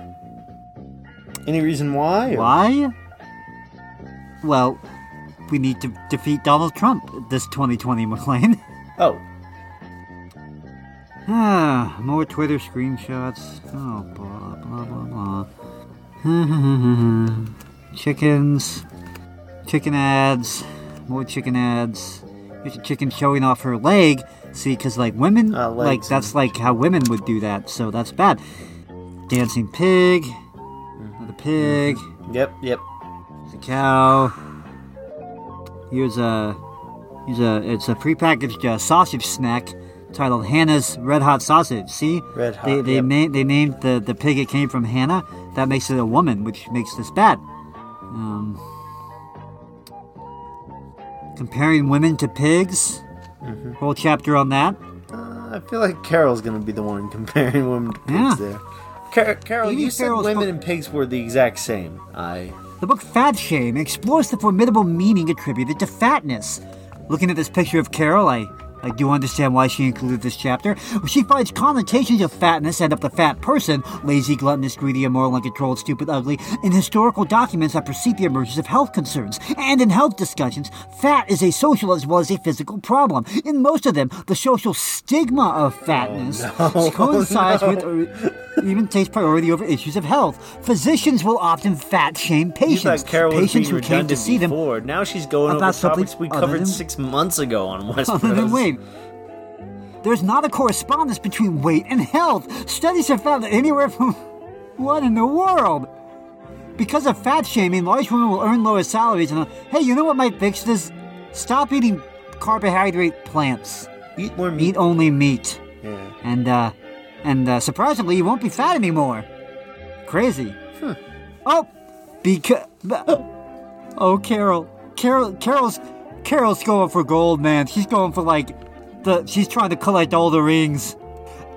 Any reason why? or- Why? Well, we need to defeat Donald Trump this 2020, McLean. Oh, ah, more Twitter screenshots. Oh, blah, blah, blah, blah. Chickens. Chicken ads. More chicken ads. Here's a chicken showing off her leg. See, because, like, women, Uh, like, that's like how women would do that, so that's bad. Dancing pig. Another pig. yep, yep. There's a cow. Here's a here's a it's a prepackaged uh, sausage snack titled Hannah's Red Hot Sausage. See, Red Hot, They they yep. named they named the the pig it came from Hannah. That makes it a woman, which makes this bad. Um, comparing women to pigs. Mm-hmm. Whole chapter on that. Uh, I feel like Carol's gonna be the one comparing women to pigs Yeah. there. Car- Carol, you said Carol's women book- and pigs were the exact same. I. The book Fat Shame explores the formidable meaning attributed to fatness. Looking at this picture of Carol, I, I do understand why she included this chapter. She finds connotations of fatness and of the fat person, lazy, gluttonous, greedy, immoral, uncontrolled, stupid, ugly, in historical documents that precede the emergence of health concerns. And in health discussions, fat is a social as well as a physical problem. In most of them, the social stigma of fatness oh, coincides with or even takes priority over issues of health. Physicians will often fat shame patients. patients who came to see them. Now she's going about over topics we covered than- six months ago on Other There's not a correspondence between weight and health. Studies have found that anywhere from what in the world? Because of fat shaming, large women will earn lower salaries. And uh, hey, you know what might fix this? Stop eating carbohydrate plants. Eat more meat. Eat only meat. Yeah. And uh, and uh, surprisingly, you won't be fat anymore. Crazy. Oh, because oh, Carol, Carol, Carol's Carol's going for gold, man. She's going for like the. She's trying to collect all the rings.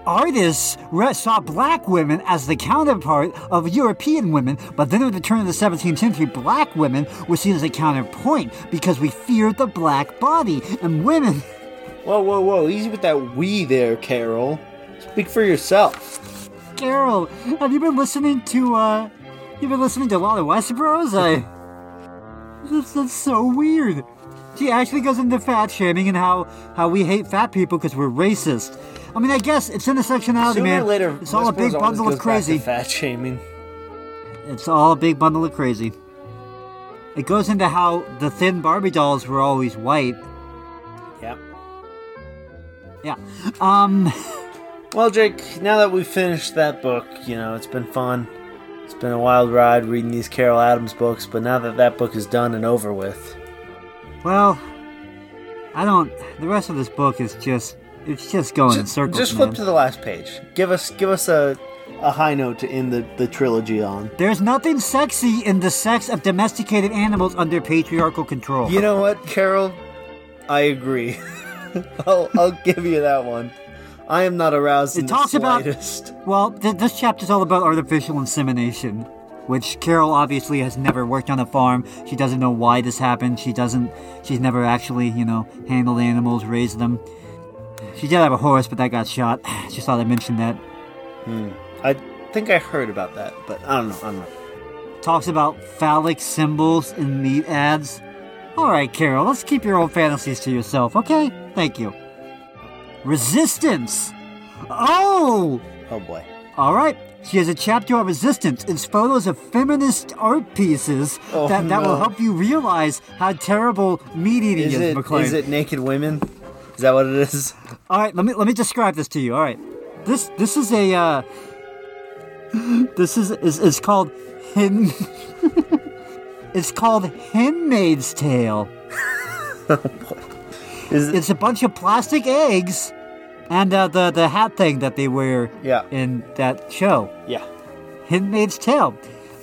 artists saw black women as the counterpart of European women, but then at the turn of the 17th century, black women were seen as a counterpoint because we feared the black body, and women. Whoa, whoa, whoa! Easy with that "we" there, Carol. Speak for yourself. Carol, have you been listening to, uh. You've been listening to a lot of Westbros? I. That's, that's so weird. She actually goes into fat shaming and how, how we hate fat people because we're racist. I mean, I guess it's intersectionality, Sooner man. or later, it's all a big bundle of crazy. Fat shaming. It's all a big bundle of crazy. It goes into how the thin Barbie dolls were always white. Yeah. Yeah. Um. Well, Jake, now that we've finished that book, you know, it's been fun. It's been a wild ride reading these Carol Adams books, but now that that book is done and over with, Well, I don't. The rest of this book is just. It's just going in circles. just man. flip to the last page. Give us give us a a high note to end the, the trilogy on. There's nothing sexy in the sex of domesticated animals under patriarchal control. You know what, Carol? I agree. I'll, I'll give you that one. I am not aroused It in talks the about-. Well, th- this chapter's all about artificial insemination, which Carol obviously has never worked on a farm. She doesn't know why this happened. She doesn't. She's never actually, you know, handled animals, raised them. She did have a horse, but that got shot. Just thought I mentioned mention that. Hmm. I think I heard about that, but I don't know. I don't know. Talks about phallic symbols in meat ads. All right, Carol, let's keep your own fantasies to yourself, okay? Thank you. Resistance. Oh. Oh boy. All right. She has a chapter on resistance. It's photos of feminist art pieces Oh, that, that will help you realize how terrible meat eating Is is, it McLean. is it naked women? Is that what it is? All right, let me let me describe this to you. All right, this this is a uh, this is is is called hen. it's called Handmaid's Tale. Is it, It's a bunch of plastic eggs, and uh, the the hat thing that they wear Yeah. in that show. yeah. Handmaid's Tale.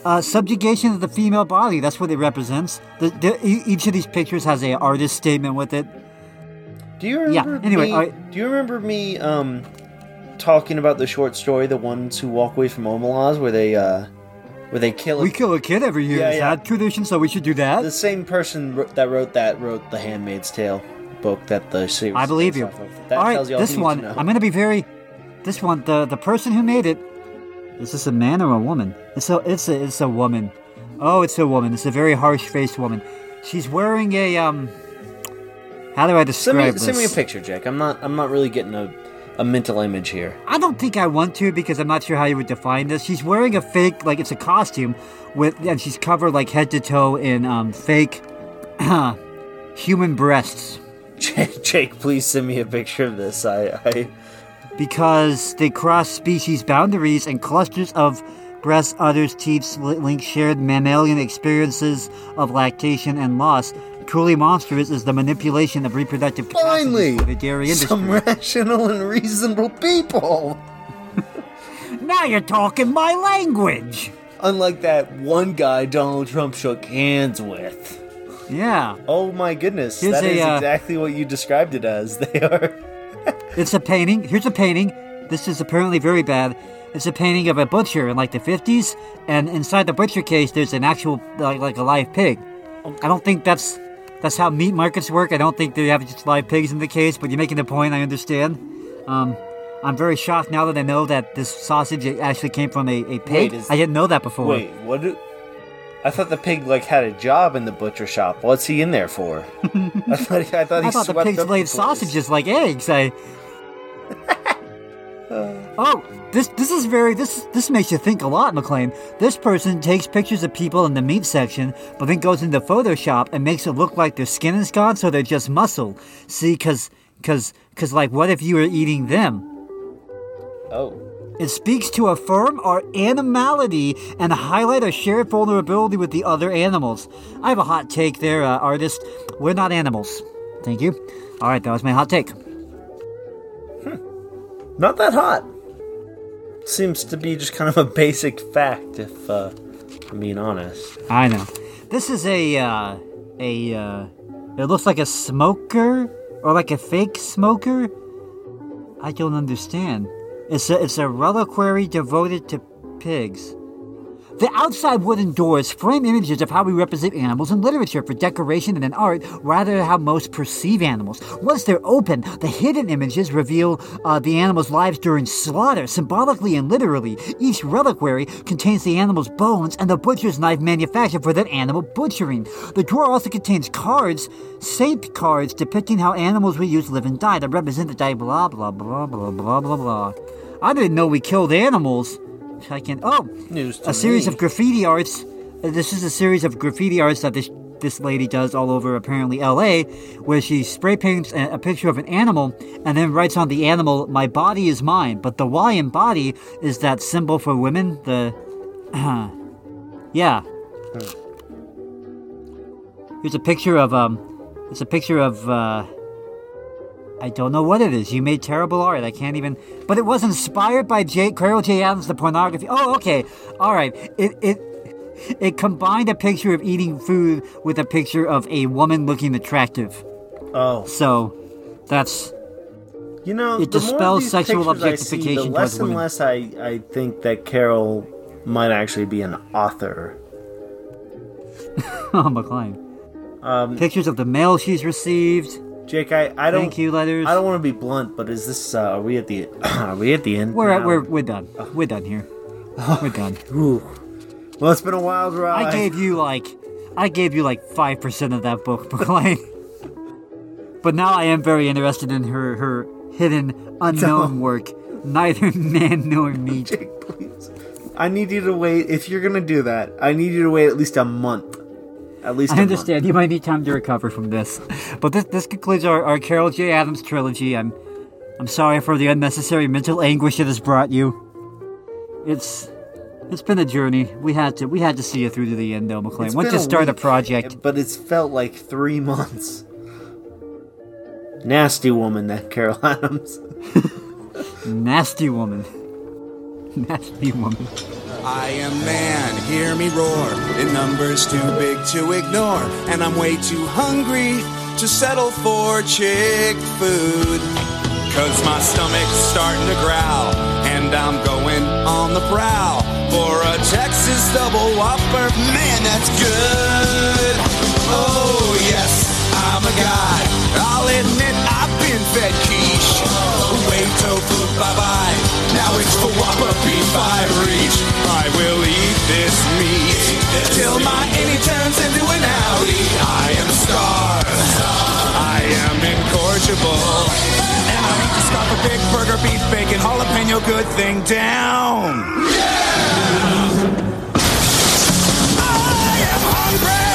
Uh, subjugation of the female body. That's what it represents. The, the, each of these pictures has a artist statement with it. Do you remember? Yeah, anyway, me, I- do you remember me um talking about the short story, the ones who walk away from Omelas, where they uh where they kill We kill a kid every year. Yeah, Is yeah. that tradition? So we should do that. the same person that wrote that wrote the Handmaid's Tale book that the series. I believe you. of. That all right, tells you this one. to. I'm gonna be very. This one, the the person who made it. Is this a man or a woman? It's a it's a it's a woman. Oh, it's a woman. It's a very harsh faced woman. She's wearing a um. How do I Send describe me this? send me a picture, Jack. I'm not I'm not really getting a a mental image here. I don't think I want to because I'm not sure how you would define this. She's wearing a fake, like it's a costume, with and she's covered like head to toe in um fake human breasts Jake, Jake, please send me a picture of this. I, I because they cross species boundaries and clusters of breast udders teeth, li- link shared mammalian experiences of lactation and loss. Truly monstrous is the manipulation of reproductive capacity finally for the dairy industry. some rational and reasonable people. Now you're talking my language. Unlike that one guy Donald Trump shook hands with. Yeah. Oh my goodness, Here's that is a, uh, exactly what you described it as. They are. It's a painting. Here's a painting. This is apparently very bad. It's a painting of a butcher in like the 50s, and inside the butcher case, there's an actual like, like a live pig. I don't think that's that's how meat markets work. I don't think they have just live pigs in the case. But you're making the point. I understand. Um, I'm very shocked now that I know that this sausage actually came from a, a pig. Wait, is- I didn't know that before. Wait, what? Do... I thought the pig like had a job in the butcher shop. What's he in there for? I thought he, I thought he I thought the pigs laid sausages like eggs. I. Eh? oh, this this is very this this makes you think a lot, McLean. This person takes pictures of people in the meat section, but then goes into Photoshop and makes it look like their skin is gone, so they're just muscle. See, cause cause cause like, what if you were eating them? Oh, It speaks to affirm our animality and highlight our shared vulnerability with the other animals. I have a hot take there, uh, artist. We're not animals. Thank you. All right, that was my hot take. Hmm. not that hot. Seems to be just kind of a basic fact, if uh, I'm being honest. I know. This is a uh, a uh, it looks like a smoker or like a fake smoker. I don't understand. It's a, it's a reliquary devoted to pigs. The outside wooden doors frame images of how we represent animals in literature for decoration and in art, rather than how most perceive animals. Once they're open, the hidden images reveal uh, the animal's lives during slaughter, symbolically and literally. Each reliquary contains the animal's bones and the butcher's knife manufactured for that animal butchering. The drawer also contains cards, saint cards, depicting how animals we use live and die to represent the die, blah, blah, blah, blah, blah, blah, blah. I didn't know we killed animals. I can. Oh, News to a series me. of graffiti arts. uh, This is a series of graffiti arts that this this lady does all over apparently L.A., where she spray paints a, a picture of an animal and then writes on the animal, "My body is mine." But the Y in body is that symbol for women. The yeah. Here's a picture of um. It's a picture of uh. I don't know what it is. You made terrible art. I can't even. But it was inspired by J. Carol J. Adams, the pornography. Oh, okay. All right. It it it combined a picture of eating food with a picture of a woman looking attractive. Oh, So that's you know, It the more of dispels these sexual pictures I see, objectification the less and women. less I, I think that Carol might actually be an author. oh McLean. Um, Pictures of the mail she's received. Jake, I, I don't Thank you letters. I don't want to be blunt, but is this uh, are we at the are we at the end? We're at, we're we're done. We're done here. We're done. Ooh. Well, it's been a wild ride. I gave you like I gave you like five percent of that book, McLean. but now I am very interested in her her hidden unknown work. Neither man nor me. Jake, please. I need you to wait. If you're gonna do that, I need you to wait at least a month. At least. I understand you might need time to recover from this. But this this concludes our, our Carol J. Adams trilogy. I'm I'm sorry for the unnecessary mental anguish it has brought you. It's it's been a journey. We had to we had to see it through to the end though, McLean. Once you start a project, but it's felt like three months. Nasty woman, that Carol Adams. nasty woman. Nasty woman. I am man, hear me roar. In numbers too big to ignore. And I'm way too hungry to settle for chick food. Cause my stomach's starting to growl. And I'm going on the prowl for a Texas double whopper. Man, that's good. Oh, yes, I'm a guy. I'll admit I've been fed. Tofu, bye bye. Now it's for Whopper beef I reach. I will eat this meat till my innie turns into an outie. I am starved. I am incorrigible. And I need to scarf a big burger, beef, bacon, jalapeno, good thing down. Yeah! I am hungry.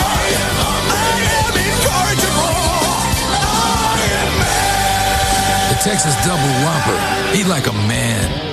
Texas Double Whopper. Eat like a man.